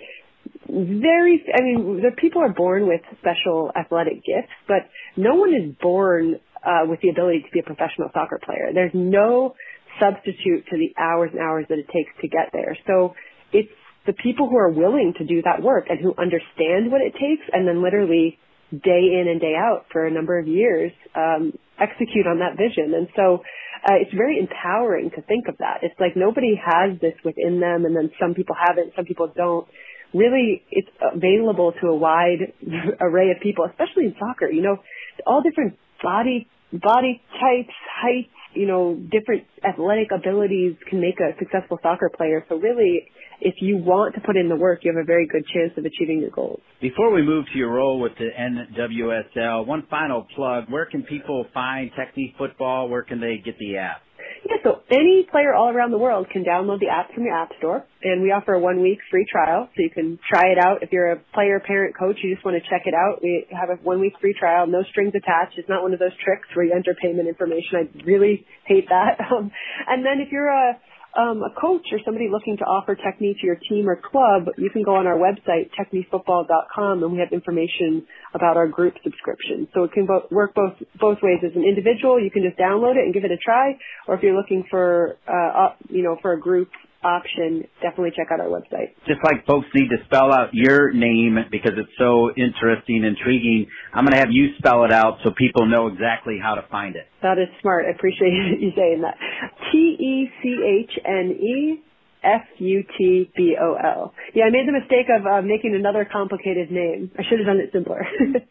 very, I mean, the people are born with special athletic gifts, but no one is born uh, with the ability to be a professional soccer player. There's no substitute to the hours and hours that it takes to get there. So it's the people who are willing to do that work and who understand what it takes and then literally day in and day out for a number of years um, execute on that vision. And so uh, it's very empowering to think of that. It's like nobody has this within them and then some people have it, some people don't. Really, it's available to a wide array of people, especially in soccer. You know, all different body body types, heights, you know, different athletic abilities can make a successful soccer player. So really, if you want to put in the work, you have a very good chance of achieving your goals. Before we move to your role with the NWSL, one final plug. Where can people find TechneFutbol? Where can they get the app? Yeah, so any player all around the world can download the app from your app store, and we offer a one week free trial, so you can try it out. If you're a player, parent, coach, you just want to check it out, we have a one week free trial, no strings attached. It's not one of those tricks where you enter payment information. I really hate that. Um, and then if you're a um, a coach or somebody looking to offer Techne to your team or club, you can go on our website, technefutbol.com, and we have information about our group subscription. So it can bo- work both both ways. As an individual, you can just download it and give it a try, or if you're looking for, uh, you know, for a group option, definitely check out our website. Just like folks need to spell out your name because it's so interesting, intriguing, I'm going to have you spell it out so people know exactly how to find it. That is smart. I appreciate you saying that. T E C H N E F-U-T-B-O-L. Yeah, I made the mistake of uh, making another complicated name. I should have done it simpler.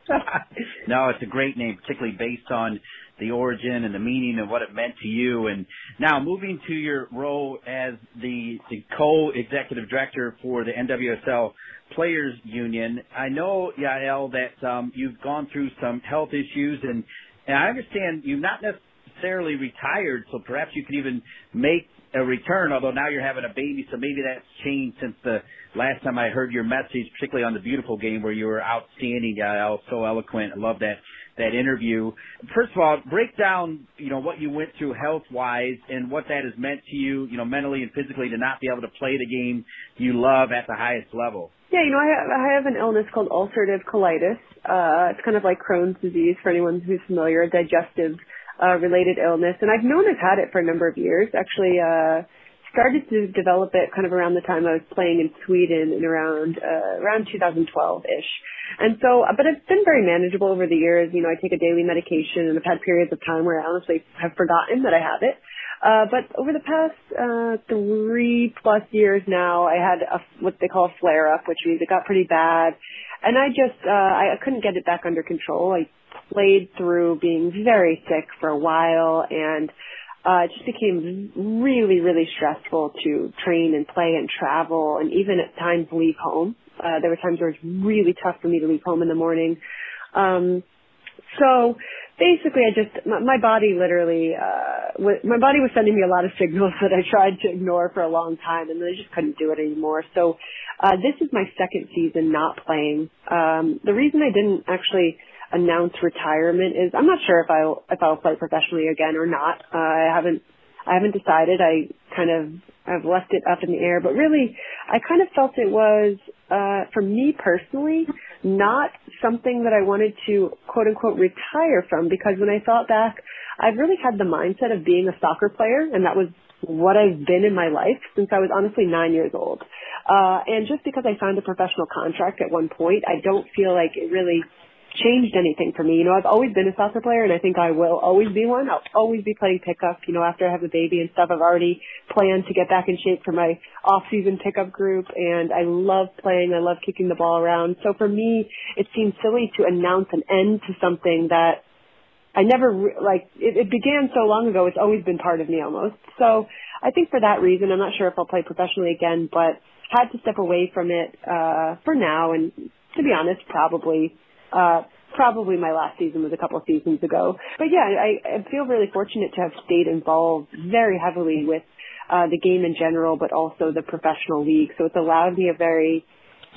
no, it's a great name, particularly based on the origin and the meaning of what it meant to you. And now moving to your role as the, the co-executive director for the NWSL Players Union, I know, Yael, that um, you've gone through some health issues and, and I understand you've not necessarily retired, so perhaps you could even make a return, although now you're having a baby, so maybe that's changed since the last time I heard your message, particularly on the beautiful game where you were outstanding, Yael, so eloquent. I love that that interview. First of all, break down, you know, what you went through health wise and what that has meant to you, you know, mentally and physically to not be able to play the game you love at the highest level. Yeah, you know, I have, I have an illness called ulcerative colitis. Uh, it's kind of like Crohn's disease for anyone who's familiar, a digestive uh, related illness. And I've known I've had it for a number of years. Actually, uh, started to develop it kind of around the time I was playing in Sweden in around, uh, around 2012-ish. And so, uh, but it's been very manageable over the years. You know, I take a daily medication and I've had periods of time where I honestly have forgotten that I have it. Uh, but over the past, uh, three plus years now, I had a, what they call a flare up, which means it got pretty bad. And I just, uh, I couldn't get it back under control. I played through being very sick for a while and, uh, it just became really, really stressful to train and play and travel and even at times leave home. Uh, there were times where it was really tough for me to leave home in the morning. Um, so basically I just, my, my body literally, uh, w- my body was sending me a lot of signals that I tried to ignore for a long time and then I just couldn't do it anymore. So, uh, this is my second season not playing. Um, the reason I didn't actually, announce retirement is I'm not sure if I'll if I'll play professionally again or not. Uh, I haven't I haven't decided. I kind of I've left it up in the air, but really I kind of felt it was uh for me personally not something that I wanted to quote unquote retire from because when I thought back, I've really had the mindset of being a soccer player and that was what I've been in my life since I was honestly nine years old. Uh, and just because I signed a professional contract at one point, I don't feel like it really changed anything for me. You know, I've always been a soccer player and I think I will always be one. I'll always be playing pickup, you know, after I have a baby and stuff. I've already planned to get back in shape for my off-season pickup group and I love playing. I love kicking the ball around. So for me, it seems silly to announce an end to something that I never, re- like, it, it began so long ago. It's always been part of me almost. So I think for that reason, I'm not sure if I'll play professionally again, but had to step away from it, uh, for now and to be honest, probably uh, probably my last season was a couple of seasons ago. But yeah, I, I feel really fortunate to have stayed involved very heavily with uh, the game in general, but also the professional league. So it's allowed me a very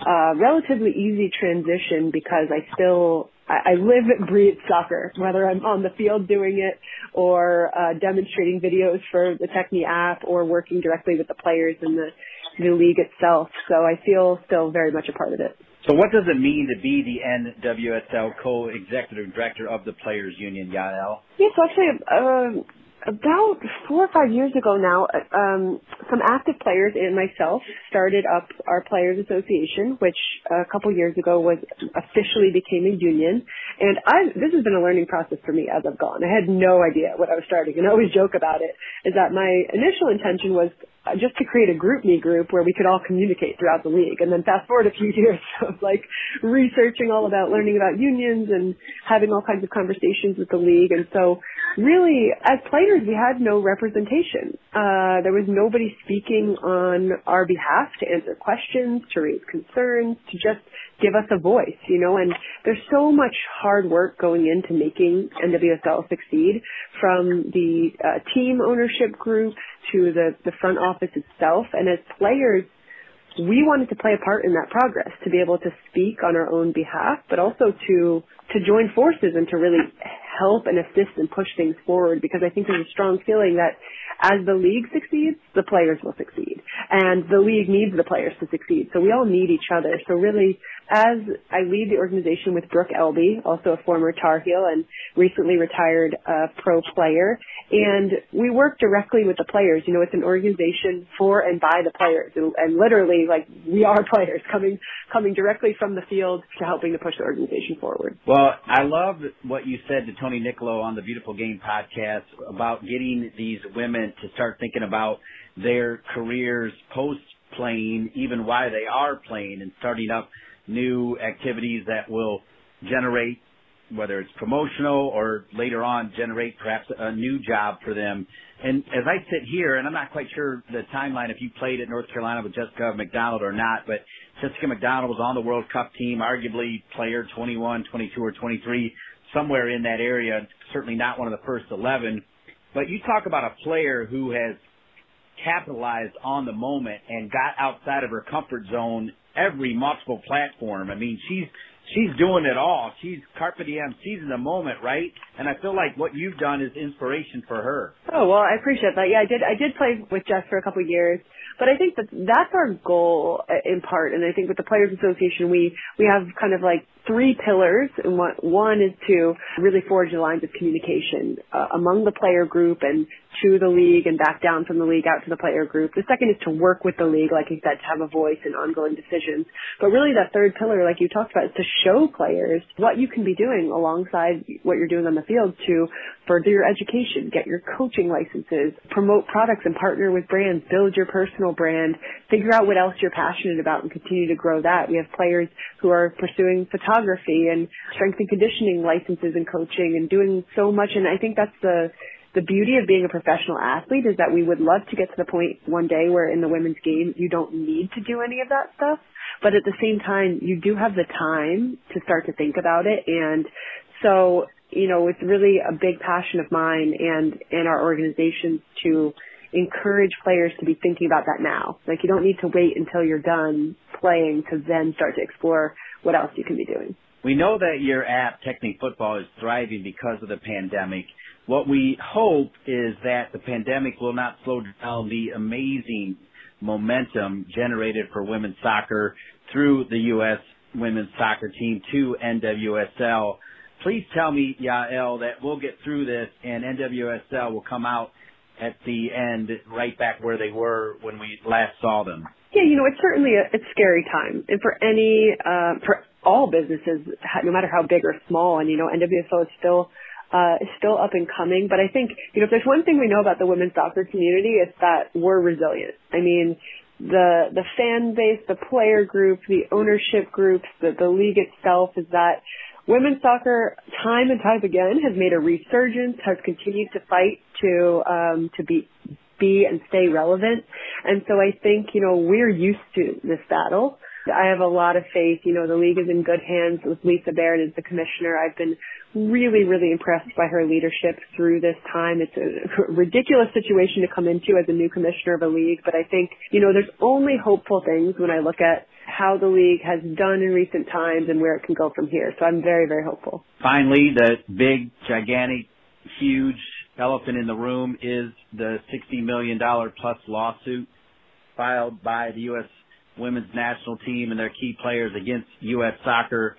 uh, relatively easy transition because I still I, I live and breathe soccer, whether I'm on the field doing it or uh, demonstrating videos for the Techne app or working directly with the players in the the league itself. So I feel still very much a part of it. So what does it mean to be the NWSL co-executive director of the Players Union, Yael? Yes, actually, uh, about four or five years ago now, um, some active players and myself started up our Players Association, which a couple years ago was officially became a union. And I, this has been a learning process for me as I've gone. I had no idea what I was starting, and I always joke about it. Is that my initial intention was just to create a GroupMe group where we could all communicate throughout the league. And then fast forward a few years of like researching all about learning about unions and having all kinds of conversations with the league. And so really, as players, we had no representation. Uh, there was nobody speaking on our behalf to answer questions, to raise concerns, to just give us a voice, you know, and there's so much hard work going into making NWSL succeed from the uh, team ownership group to the, the front office itself. And as players, we wanted to play a part in that progress, to be able to speak on our own behalf, but also to, to join forces and to really help and assist and push things forward because I think there's a strong feeling that as the league succeeds, the players will succeed. And the league needs the players to succeed. So we all need each other. So really as I lead the organization with Brooke Elby, also a former Tar Heel and recently retired uh, pro player, and we work directly with the players. You know, it's an organization for and by the players, and, and literally, like we are players coming coming directly from the field to helping to push the organization forward. Well, I love what you said to Tony Nicolo on the Beautiful Game podcast about getting these women to start thinking about their careers post playing, even why they are playing, and starting up new activities that will generate whether it's promotional or later on generate perhaps a new job for them. And as I sit here, and I'm not quite sure the timeline if you played at North Carolina with Jessica McDonald or not, but Jessica McDonald was on the World Cup team, arguably player 21, 22, or 23, somewhere in that area, certainly not one of the first 11. But you talk about a player who has capitalized on the moment and got outside of her comfort zone every multiple platform. I mean, she's she's doing it all. She's carpe diem, seizing the moment, right? And I feel like what you've done is inspiration for her. Oh well, I appreciate that. Yeah, I did. I did play with Jess for a couple of years, but I think that that's our goal uh, in part. And I think with the Players Association, we we have kind of like three pillars. And one, one is to really forge the lines of communication uh, among the player group and to the league and back down from the league out to the player group. The second is to work with the league, like you said, to have a voice in ongoing decisions. But really that third pillar, like you talked about, is to show players what you can be doing alongside what you're doing on the field to further your education, get your coaching licenses, promote products and partner with brands, build your personal brand, figure out what else you're passionate about and continue to grow that. We have players who are pursuing photography and strength and conditioning licenses and coaching and doing so much. And I think that's the the beauty of being a professional athlete is that we would love to get to the point one day where in the women's game you don't need to do any of that stuff. But at the same time, you do have the time to start to think about it. And so, you know, it's really a big passion of mine and, and our organizations to encourage players to be thinking about that now. Like you don't need to wait until you're done playing to then start to explore what else you can be doing. We know that your app, TechneFutbol, is thriving because of the pandemic. What we hope is that the pandemic will not slow down the amazing momentum generated for women's soccer through the U.S. women's soccer team to NWSL. Please tell me, Yael, that we'll get through this and NWSL will come out at the end right back where they were when we last saw them. Yeah, you know, it's certainly a it's scary time, and for any uh, for all businesses, no matter how big or small, and you know, NWSL is still uh, is still up and coming. But I think, you know, if there's one thing we know about the women's soccer community, it's that we're resilient. I mean, the the fan base, the player group, the ownership groups, the, the league itself is that women's soccer time and time again has made a resurgence, has continued to fight to um, to be be and stay relevant. And so I think, you know, we're used to this battle. I have a lot of faith. You know, the league is in good hands with Lisa Baird as the commissioner. I've been really, really impressed by her leadership through this time. It's a ridiculous situation to come into as a new commissioner of a league, but I think, you know, there's only hopeful things when I look at how the league has done in recent times and where it can go from here. So I'm very, very hopeful. Finally, the big, gigantic, huge elephant in the room is the $60 million plus lawsuit filed by the U.S women's national team and their key players against U.S. soccer.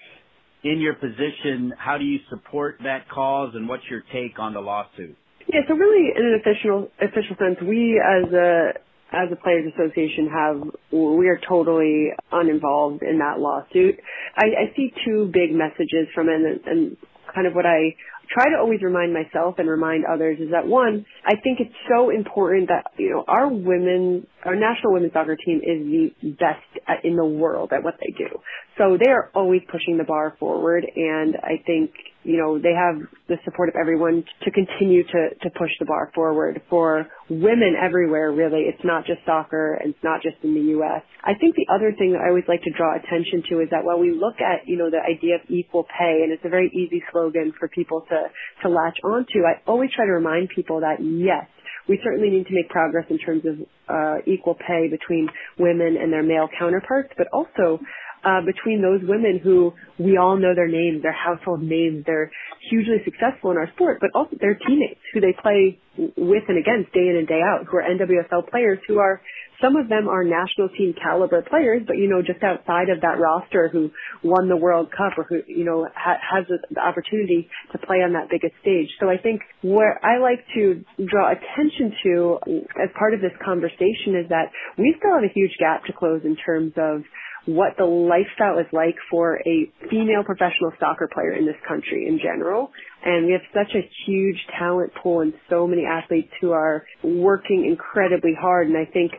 In your position, how do you support that cause and what's your take on the lawsuit? Yeah, so really in an official official sense, we as a as a players association have we are totally uninvolved in that lawsuit. I, I see two big messages from it and, and kind of what I try to always remind myself and remind others is that one, I think it's so important that, you know, our women, our national women's soccer team is the best in the world at what they do. So they are always pushing the bar forward and I think you know, they have the support of everyone to continue to, to push the bar forward for women everywhere, really. It's not just soccer and it's not just in the U.S. I think the other thing that I always like to draw attention to is that while we look at, you know, the idea of equal pay, and it's a very easy slogan for people to, to latch onto, I always try to remind people that yes, we certainly need to make progress in terms of uh, equal pay between women and their male counterparts, but also uh, between those women who we all know their names, their household names, they're hugely successful in our sport, but also their teammates who they play with and against day in and day out, who are NWSL players who are some of them are national team caliber players, but you know, just outside of that roster who won the World Cup or who, you know, ha- has the opportunity to play on that biggest stage. So I think where I like to draw attention to as part of this conversation is that we still have a huge gap to close in terms of what the lifestyle is like for a female professional soccer player in this country in general. And we have such a huge talent pool and so many athletes who are working incredibly hard. And I think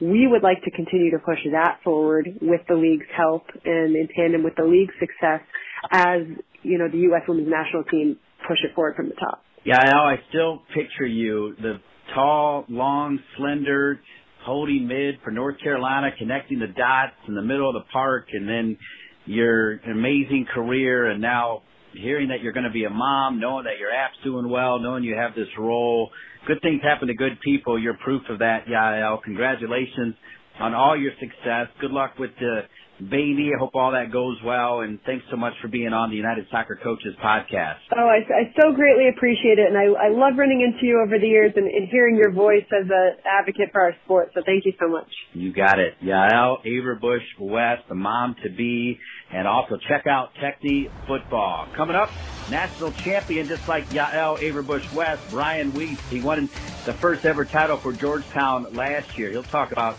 we would like to continue to push that forward with the league's help and in tandem with the league's success as, you know, the U.S. women's national team push it forward from the top. Yeah, I know. I still picture you, the tall, long, slender, holding mid for North Carolina, connecting the dots in the middle of the park, and then your amazing career, and now hearing that you're going to be a mom, knowing that your app's doing well, knowing you have this role. Good things happen to good people. You're proof of that, Yael. Congratulations on all your success. Good luck with the baby. I hope all that goes well, and thanks so much for being on the United Soccer Coaches podcast. Oh, I, I so greatly appreciate it, and I, I love running into you over the years and, and hearing your voice as an advocate for our sport. So thank you so much. You got it, Yael Averbuch West, the mom to be, and also check out Techni Football coming up. National champion, just like Yael Averbuch West, Brian Wiese. He won the first ever title for Georgetown last year. He'll talk about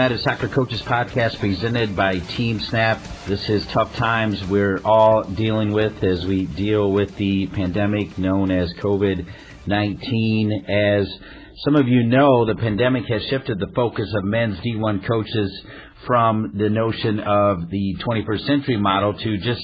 Soccer Coaches Podcast presented by TeamSnap. This is tough times we're all dealing with as we deal with the pandemic known as COVID 19. As some of you know, the pandemic has shifted the focus of men's D1 coaches from the notion of the 21st century model to just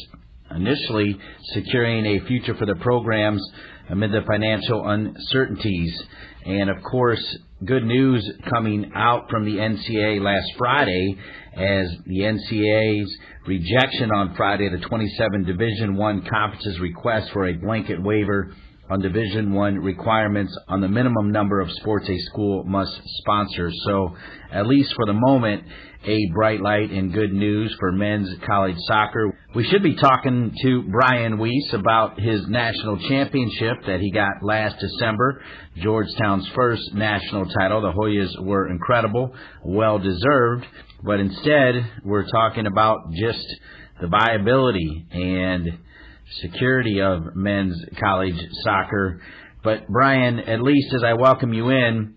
initially securing a future for the programs amid the financial uncertainties. And of course, good news coming out from the NCAA last Friday as the NCAA's rejection on Friday the 27 Division 1 conference's request for a blanket waiver on Division 1 requirements on the minimum number of sports a school must sponsor. So, at least for the moment, a bright light and good news for men's college soccer. We should be talking to Brian Wiese about his national championship that he got last December, Georgetown's first national title. The Hoyas were incredible, well deserved, but instead we're talking about just the viability and security of men's college soccer. But Brian, at least as I welcome you in,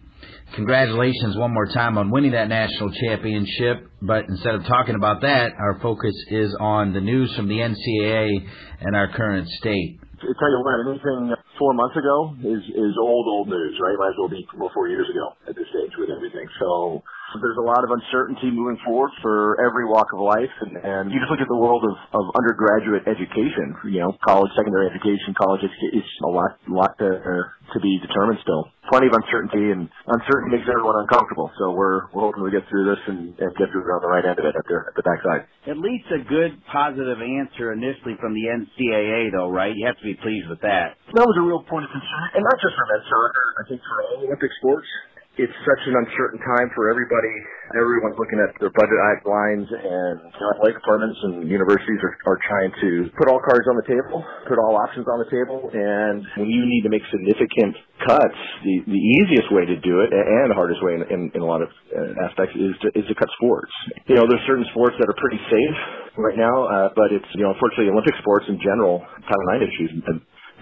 congratulations one more time on winning that national championship. But instead of talking about that, our focus is on the news from the NCAA and our current state. I tell you what, anything four months ago is is old old news, right? Might as well be four years ago at this stage with everything. So there's a lot of uncertainty moving forward for every walk of life, and, and you just look at the world of, of undergraduate education. You know, college, secondary education, college education. It's a lot, lot to uh, to be determined still. Plenty of uncertainty, and uncertainty makes everyone uncomfortable. So we're we're hoping we get through this and, and get through it on the right end of it at the at the backside. At least a good positive answer initially from the NCAA, though, right? You have to be pleased with that. That was a real point of concern, and not just for men's soccer. I think for all Olympic sports it's such an uncertain time for everybody. Everyone's looking at their budget lines, and you know, athletic departments and universities are, are trying to put all cards on the table, put all options on the table. And when you need to make significant cuts, the the easiest way to do it, and the hardest way in, in, in a lot of uh, aspects, is to is to cut sports. You know, there's certain sports that are pretty safe right now, uh, but it's you know, unfortunately, Olympic sports in general, Title IX issues.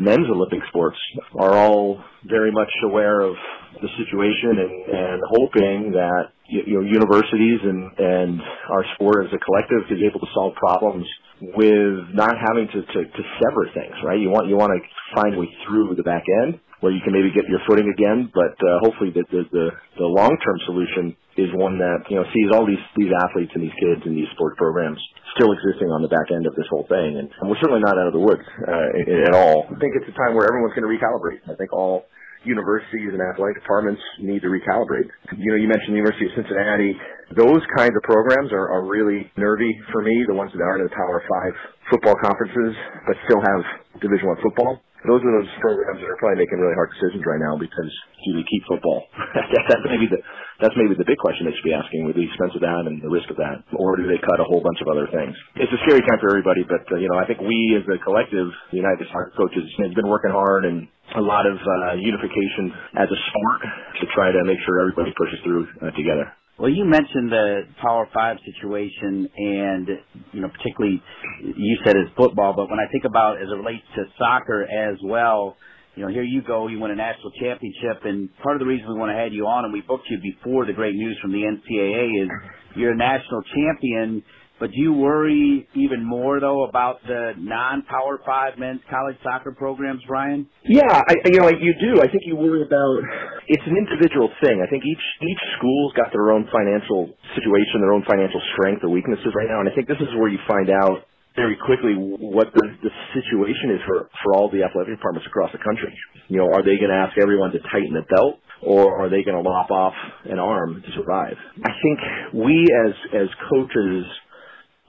Men's Olympic sports are all very much aware of the situation and, and hoping that you know universities and and our sport as a collective is able to solve problems with not having to, to, to sever things, right? You want you want to find a way through the back end where you can maybe get your footing again, but uh, hopefully the the, the, the long term solution is one that you know sees all these these athletes and these kids and these sports programs still existing on the back end of this whole thing, and we're certainly not out of the woods uh, at all. I think it's a time where everyone's going to recalibrate. I think all universities and athletic departments need to recalibrate. You know, you mentioned the University of Cincinnati. Those kinds of programs are, are really nervy for me, the ones that aren't in the Power Five football conferences, but still have Division One football those are those programs that are probably making really hard decisions right now because do they keep football? that's maybe the that's maybe the big question they should be asking with the expense of that and the risk of that, or do they cut a whole bunch of other things? It's a scary time for everybody, but uh, you know I think we as a collective, the United Soccer Coaches, has been working hard and a lot of uh, unification as a sport to try to make sure everybody pushes through uh, together. Well, you mentioned the Power Five situation, and you know, particularly you said it's football, but when I think about as it relates to soccer as well, you know, here you go, you win a national championship, and part of the reason we want to have you on, and we booked you before the great news from the NCAA, is you're a national champion but do you worry even more though about the non-Power Five men's college soccer programs, Brian? Yeah, I, you know, you do. I think you worry about it's an individual thing. I think each each school's got their own financial situation, their own financial strength or weaknesses right now, and I think this is where you find out very quickly what the, the situation is for for all the athletic departments across the country. You know, are they going to ask everyone to tighten the belt? Or are they going to lop off an arm to survive? I think we as as coaches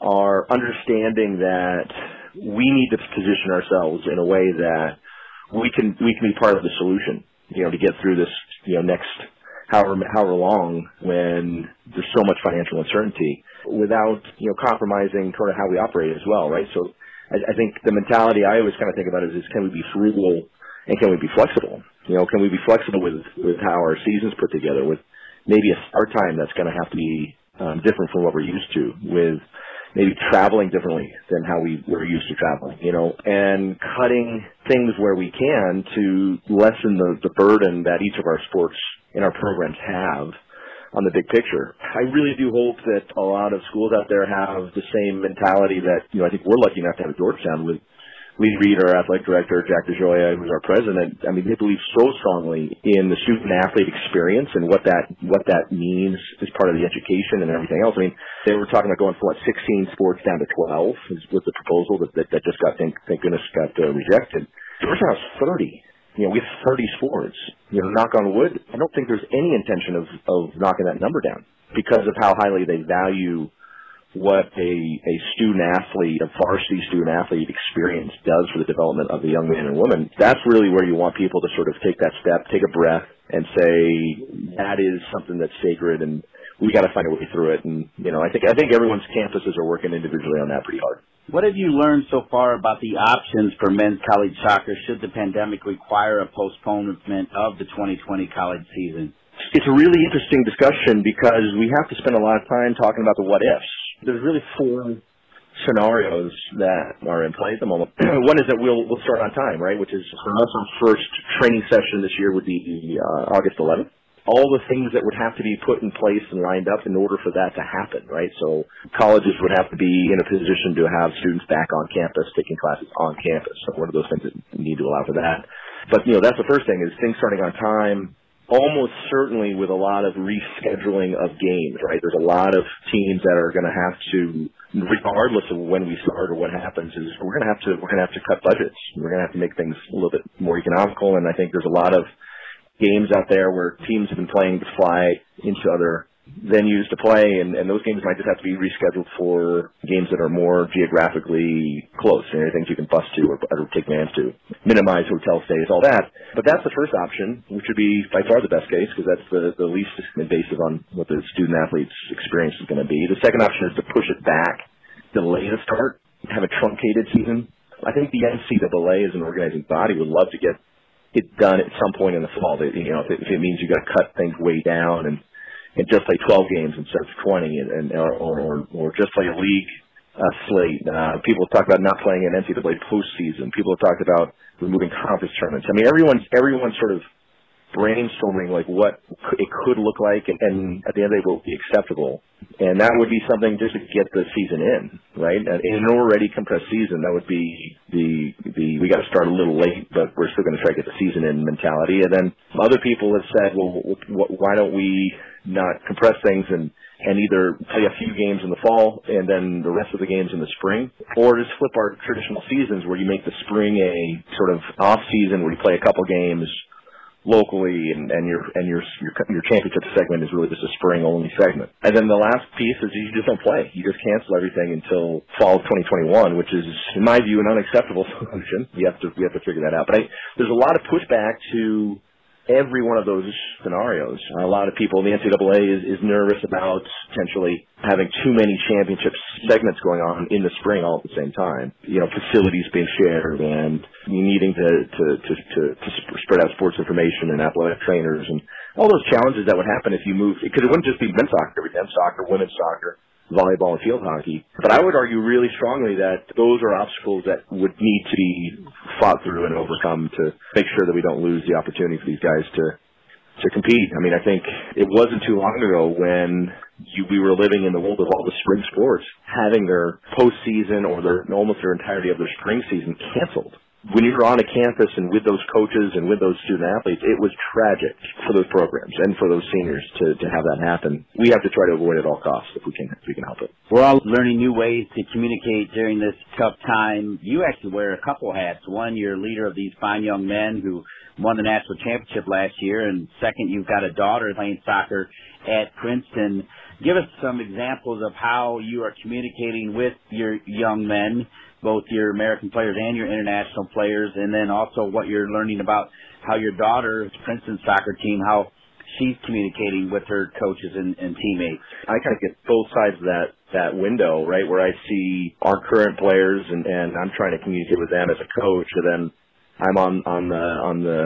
are understanding that we need to position ourselves in a way that we can we can be part of the solution. You know, to get through this you know next however however long when there's so much financial uncertainty without you know compromising sort of how we operate as well, right? So I, I think the mentality I always kind of think about is, is can we be frugal and can we be flexible? You know, can we be flexible with with how our seasons put together with maybe a start time that's going to have to be um, different from what we're used to with maybe traveling differently than how we were used to traveling, you know, and cutting things where we can to lessen the, the burden that each of our sports in our programs have on the big picture. I really do hope that a lot of schools out there have the same mentality that, you know, I think we're lucky enough to have at Georgetown with Lee our athletic director, Jack DeGioia, who's our president, I mean, they believe so strongly in the student athlete experience and what that what that means as part of the education and everything else. I mean, they were talking about going from what 16 sports down to 12 with the proposal that that, that just got thank, thank goodness got uh, rejected. Georgetown has 30. You know, we have 30 sports. You know, knock on wood, I don't think there's any intention of of knocking that number down because of how highly they value what a, a student athlete, a varsity student athlete experience does for the development of the young man and woman, that's really where you want people to sort of take that step, take a breath, and say that is something that's sacred, and we got to find a way through it. And you know, I think I think everyone's campuses are working individually on that pretty hard. What have you learned so far about the options for men's college soccer should the pandemic require a postponement of the 2020 college season? It's a really interesting discussion because we have to spend a lot of time talking about the what ifs there's really four scenarios that are in play at the moment. One is that we'll we'll start on time, right? Which is for us our first training session this year would be uh, August 11th. All the things that would have to be put in place and lined up in order for that to happen, right? So colleges would have to be in a position to have students back on campus taking classes on campus. So one of those things that need to allow for that? But you know that's the first thing is things starting on time, almost certainly with a lot of rescheduling of games, right? There's a lot of teams that are going to have to, regardless of when we start or what happens, is we're going to have to we're going to have to cut budgets. We're going to have to make things a little bit more economical, and I think there's a lot of games out there where teams have been playing to fly into other venues to play, and, and those games might just have to be rescheduled for games that are more geographically close, you know, things you can bus to or, or take vans to, minimize hotel stays, all that. But that's the first option, which would be by far the best case because that's the, the least invasive on what the student athlete's experience is going to be. The second option is to push it back, delay the start, have a truncated season. I think the NCAA as an organizing body would love to get it done at some point in the fall. That, you know, if it, if it means you got to cut things way down and and just play 12 games instead of 20, and, and or, or or just play a league uh, slate. Uh, people talked about not playing an NCAA postseason. People have talked about removing conference tournaments. I mean, everyone's everyone's sort of brainstorming like what it could look like, and, and at the end of the day, will be acceptable. And that would be something just to get the season in, right? And in an already compressed season, that would be the the we got to start a little late, but we're still going to try to get the season in mentality. And then other people have said, well, why don't we not compress things and and either play a few games in the fall and then the rest of the games in the spring, or just flip our traditional seasons where you make the spring a sort of off season where you play a couple games locally and, and your and your, your your championship segment is really just a spring only segment. And then the last piece is you just don't play. You just cancel everything until fall of 2021, which is in my view an unacceptable solution. You have to we have to figure that out. But I, there's a lot of pushback to every one of those scenarios. A lot of people in the NCAA is, is nervous about potentially having too many championship segments going on in the spring all at the same time. You know, facilities being shared and needing to, to, to, to, to spread out sports information and athletic trainers and all those challenges that would happen if you move, because it wouldn't just be men's soccer, it would be men's soccer, women's soccer, volleyball and field hockey. But I would argue really strongly that those are obstacles that would need to be fought through and overcome to make sure that we don't lose the opportunity for these guys to to compete. I mean, I think it wasn't too long ago when you, we were living in the world of all the spring sports having their postseason or their almost their entirety of their spring season canceled when you're on a campus and with those coaches and with those student athletes, it was tragic for those programs and for those seniors to, to have that happen. We have to try to avoid it at all costs if we can if we can help it. We're all learning new ways to communicate during this tough time. You actually wear a couple hats. One, you're leader of these fine young men who won the national championship last year, and second, you've got a daughter playing soccer at Princeton. Give us some examples of how you are communicating with your young men both your American players and your international players, and then also what you're learning about how your daughter's Princeton soccer team, how she's communicating with her coaches and, and teammates. I kind of get both sides of that that window, right, where I see our current players and, and I'm trying to communicate with them as a coach, and then I'm on on the on the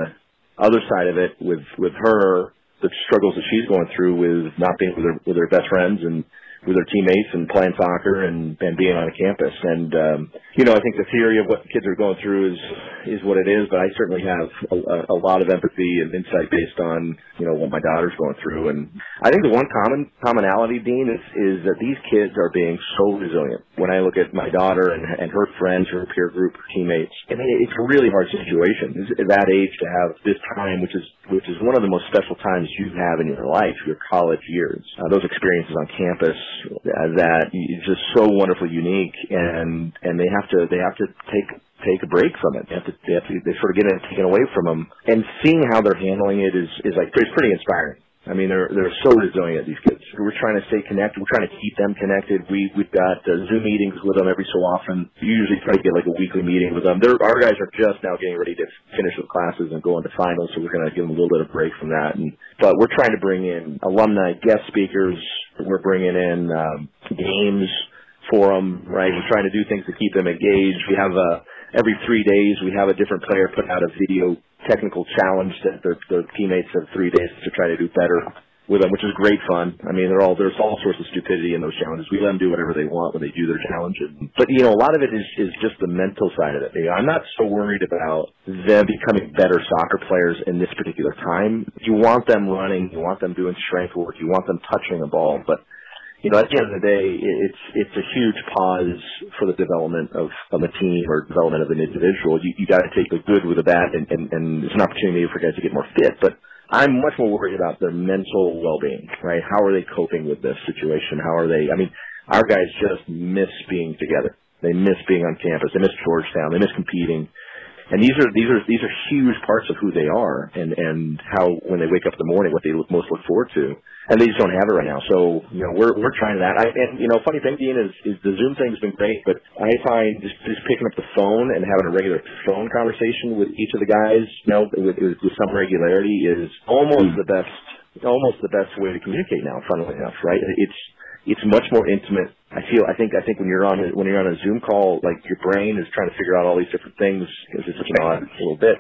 other side of it with with her, the struggles that she's going through with not being with her with her best friends and with their teammates and playing soccer and, and being on a campus. And um, you know, I think the theory of what the kids are going through is is what it is. But I certainly have a, a lot of empathy and insight based on you know what my daughter's going through. And I think the one common commonality, Dean, is is that these kids are being so resilient. When I look at my daughter and, and her friends, her peer group, her teammates, I mean, it's a really hard situation at that age to have this time, which is which is one of the most special times you have in your life, your college years. Uh, those experiences on campus that is just so wonderfully unique, and and they have to they have to take take a break from it. They have to they have to they sort of get it taken away from them, and seeing how they're handling it is is like it's pretty inspiring. I mean, they're they're so resilient. These kids. We're trying to stay connected. We're trying to keep them connected. We we've got uh, Zoom meetings with them every so often. We usually try to get like a weekly meeting with them. They're, our guys are just now getting ready to finish with classes and go into finals, so we're going to give them a little bit of break from that. And but we're trying to bring in alumni guest speakers. We're bringing in um, games for them. Right. We're trying to do things to keep them engaged. We have a every three days we have a different player put out a video technical challenge that the, the teammates have three days to try to do better with them, which is great fun. I mean, they're all there's all sorts of stupidity in those challenges. We let them do whatever they want when they do their challenges. But you know, a lot of it is is just the mental side of it. I'm not so worried about them becoming better soccer players in this particular time. You want them running, you want them doing strength work, you want them touching a ball, but you know, at the end of the day, it's it's a huge pause for the development of, of a team or development of an individual. You you got to take the good with the bad, and, and and it's an opportunity for guys to get more fit. But I'm much more worried about their mental well-being. Right? How are they coping with this situation? How are they? I mean, our guys just miss being together. They miss being on campus. They miss Georgetown. They miss competing and these are these are these are huge parts of who they are and and how when they wake up in the morning what they look, most look forward to. And they just don't have it right now. So you know we're we're trying that. I, and you know funny thing Dean is is the zoom thing's been great but i find just, just picking up the phone and having a regular phone conversation with each of the guys you know with, with, with some regularity is almost hmm. the best almost the best way to communicate now funnily enough right? It's it's much more intimate. I feel, I think, I think when you're on a, when you're on a Zoom call, like your brain is trying to figure out all these different things because it's such an odd little bit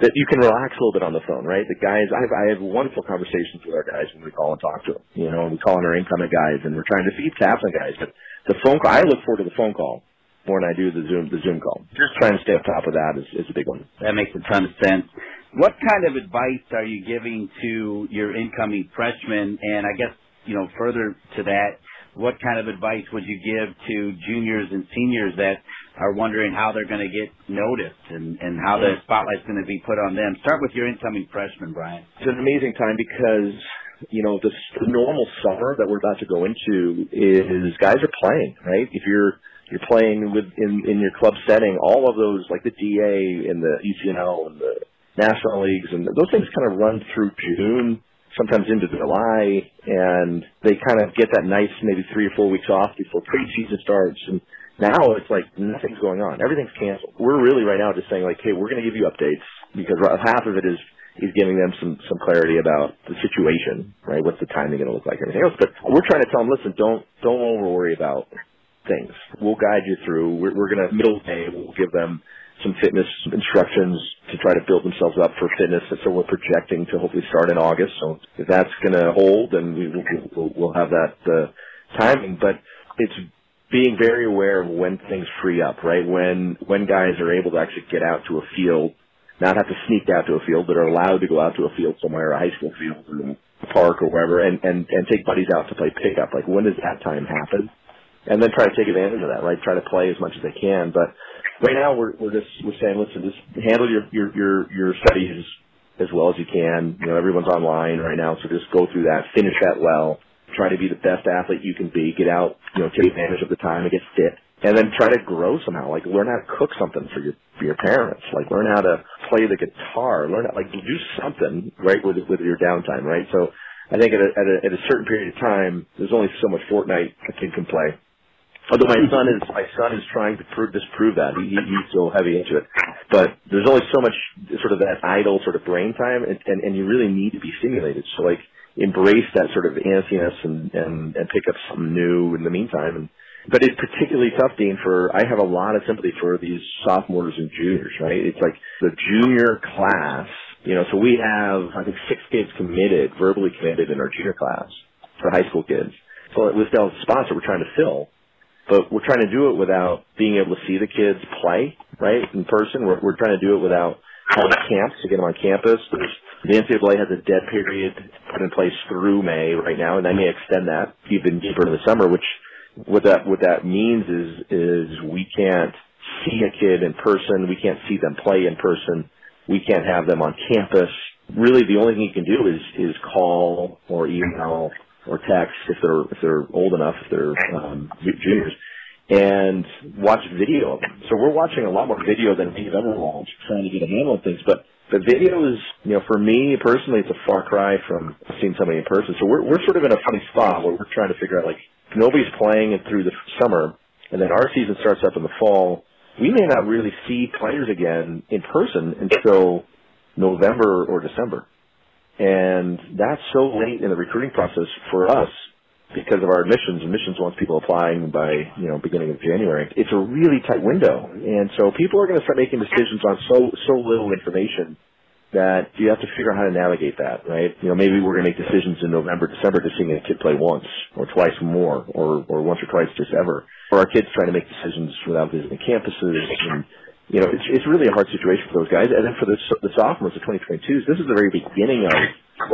that you can relax a little bit on the phone, right? The guys, I have, I have wonderful conversations with our guys when we call and talk to them. You know, we call on our incoming guys and we're trying to feed taps on guys. But the phone call, I look forward to the phone call more than I do the Zoom, the Zoom call. Just trying to stay on top of that is, is a big one. That makes a ton of sense. What kind of advice are you giving to your incoming freshmen? And I guess, you know, further to that, what kind of advice would you give to juniors and seniors that are wondering how they're going to get noticed and, and how the spotlight's going to be put on them? Start with your incoming freshman, Brian. It's an amazing time because you know the, the normal summer that we're about to go into is guys are playing right. If you're you're playing with in in your club setting, all of those like the DA and the ECNL and the national leagues, and those things kind of run through June, sometimes into July, and they kind of get that nice maybe three or four weeks off before preseason starts. And now it's like nothing's going on. Everything's canceled. We're really right now just saying like, hey, we're going to give you updates because half of it is is giving them some some clarity about the situation, right? What's the timing going to look like, everything else. But we're trying to tell them, listen, don't don't over worry about things. We'll guide you through. We're, we're going to middle day. We'll give them some fitness instructions to try to build themselves up for fitness. And so we're projecting to hopefully start in August. So if that's going to hold, then we will we'll, we'll have that uh, timing. But it's being very aware of when things free up, right? When when guys are able to actually get out to a field, not have to sneak out to a field, but are allowed to go out to a field somewhere, a high school field or a park or wherever, and and and take buddies out to play pickup. Like when does that time happen? And then try to take advantage of that, right? Try to play as much as they can, but right now we're we're just we're saying, listen, just handle your your your your studies as well as you can. You know, everyone's online right now, so just go through that, finish that well, try to be the best athlete you can be, get out, you know, take advantage of the time and get fit. And then try to grow somehow, like learn how to cook something for your for your parents, like learn how to play the guitar, learn how, like do something right with with your downtime, right? So I think at a, at a at a certain period of time, there's only so much Fortnite a kid can play Although my son is my son is trying to prove, disprove that he, he's so heavy into it, but there's only so much sort of that idle sort of brain time, and, and and you really need to be stimulated. So like embrace that sort of antsiness and and and pick up something new in the meantime. And but it's particularly tough, Dean. For I have a lot of sympathy for these sophomores and juniors. Right? It's like the junior class. You know, so we have I think six kids committed, verbally committed in our junior class for high school kids. So it was spots that we're trying to fill but we're trying to do it without being able to see the kids play, right, in person. We're, we're trying to do it without having camps to get them on campus. There's, the NCAA has a dead period put in place through May right now, and they may extend that even deeper in the summer, which what that what that means is is we can't see a kid in person, we can't see them play in person, we can't have them on campus. Really, the only thing you can do is is call or email or text if they're if they're old enough, if they're um, juniors, and watch video. So we're watching a lot more video than we've ever watched, trying to get a handle on things. But the video is, you know, for me personally, it's a far cry from seeing somebody in person. So we're we're sort of in a funny spot where we're trying to figure out like nobody's playing it through the summer, and then our season starts up in the fall. We may not really see players again in person until November or December. And that's so late in the recruiting process for us because of our admissions. Admissions wants people applying by, you know, beginning of January. It's a really tight window. And so people are going to start making decisions on so, so little information that you have to figure out how to navigate that, right? You know, maybe we're going to make decisions in November, December to seeing a kid play once or twice more or, or once or twice just ever. Or our kids trying to make decisions without visiting campuses and you know, it's it's really a hard situation for those guys. And then for the the sophomores, the 2022s, this is the very beginning of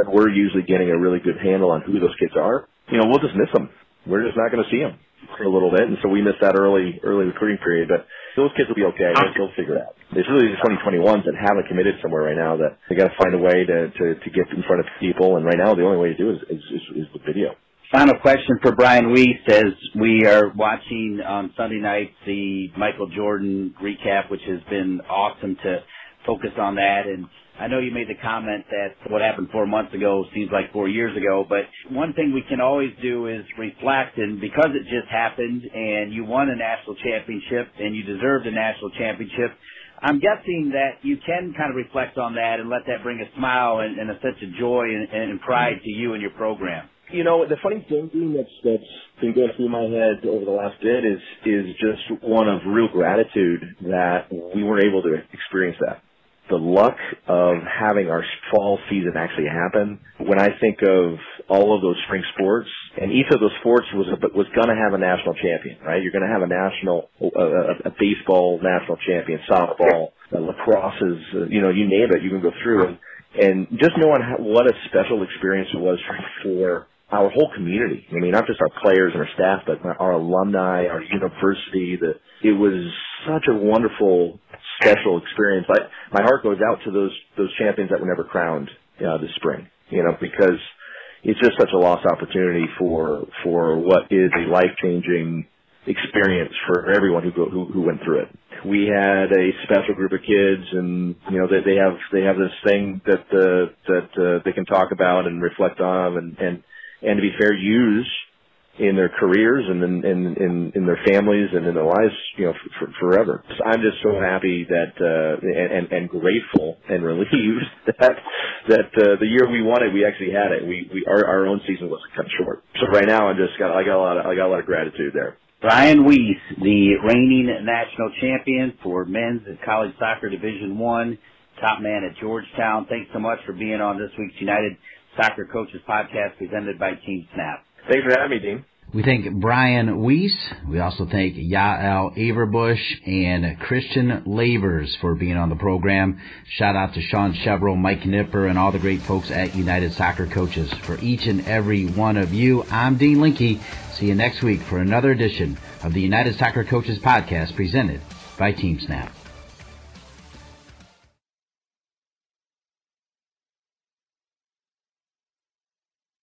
when we're usually getting a really good handle on who those kids are. You know, we'll just miss them. We're just not going to see them for a little bit, and so we miss that early early recruiting period. But those kids will be okay. They'll, they'll figure it out. It's really the 2021s that haven't committed somewhere right now that they got to find a way to, to to get in front of people. And right now, the only way to do is is, is, is the video. Final question for Brian Wiese as we are watching on Sunday night the Michael Jordan recap, which has been awesome to focus on that. And I know you made the comment that what happened four months ago seems like four years ago, but one thing we can always do is reflect. And because it just happened and you won a national championship and you deserved a national championship, I'm guessing that you can kind of reflect on that and let that bring a smile and, and a sense of joy and, and pride to you and your program. You know, the funny thing that's that's been going through my head over the last bit is is just one of real gratitude that we were able to experience that. The luck of having our fall season actually happen. When I think of all of those spring sports, and each of those sports was was going to have a national champion, right? You're going to have a national, a, a baseball national champion, softball, lacrosse is, uh, you know, you name it, you can go through and and just knowing how, what a special experience it was for our whole community. I mean, not just our players and our staff, but our alumni, our university. The it was such a wonderful, special experience. I, my heart goes out to those those champions that were never crowned uh, this spring. You know, because it's just such a lost opportunity for for what is a life changing experience for everyone who go, who who went through it. we had a special group of kids, and you know they, they have they have this thing that uh, that uh, they can talk about and reflect on, and and and to be fair, use in their careers and in in in, in their families and in their lives, you know, for, forever. So I'm just so happy that uh, and and grateful and relieved that that uh, the year we won it, we actually had it. We we our our own season wasn't cut short. So right now, I'm just got I got a lot of I got a lot of gratitude there. Brian Wiese, the reigning national champion for men's college soccer Division One, top man at Georgetown. Thanks so much for being on this week's United Soccer Coaches podcast presented by TeamSnap. Thanks for having me, Dean. We thank Brian Wiese. We also thank Yael Averbuch and Christian Lavers for being on the program. Shout out to Sean Chevrolet, Mike Nipper, and all the great folks at United Soccer Coaches. For each and every one of you, I'm Dean Linke. See you next week for another edition of the United Soccer Coaches podcast presented by TeamSnap.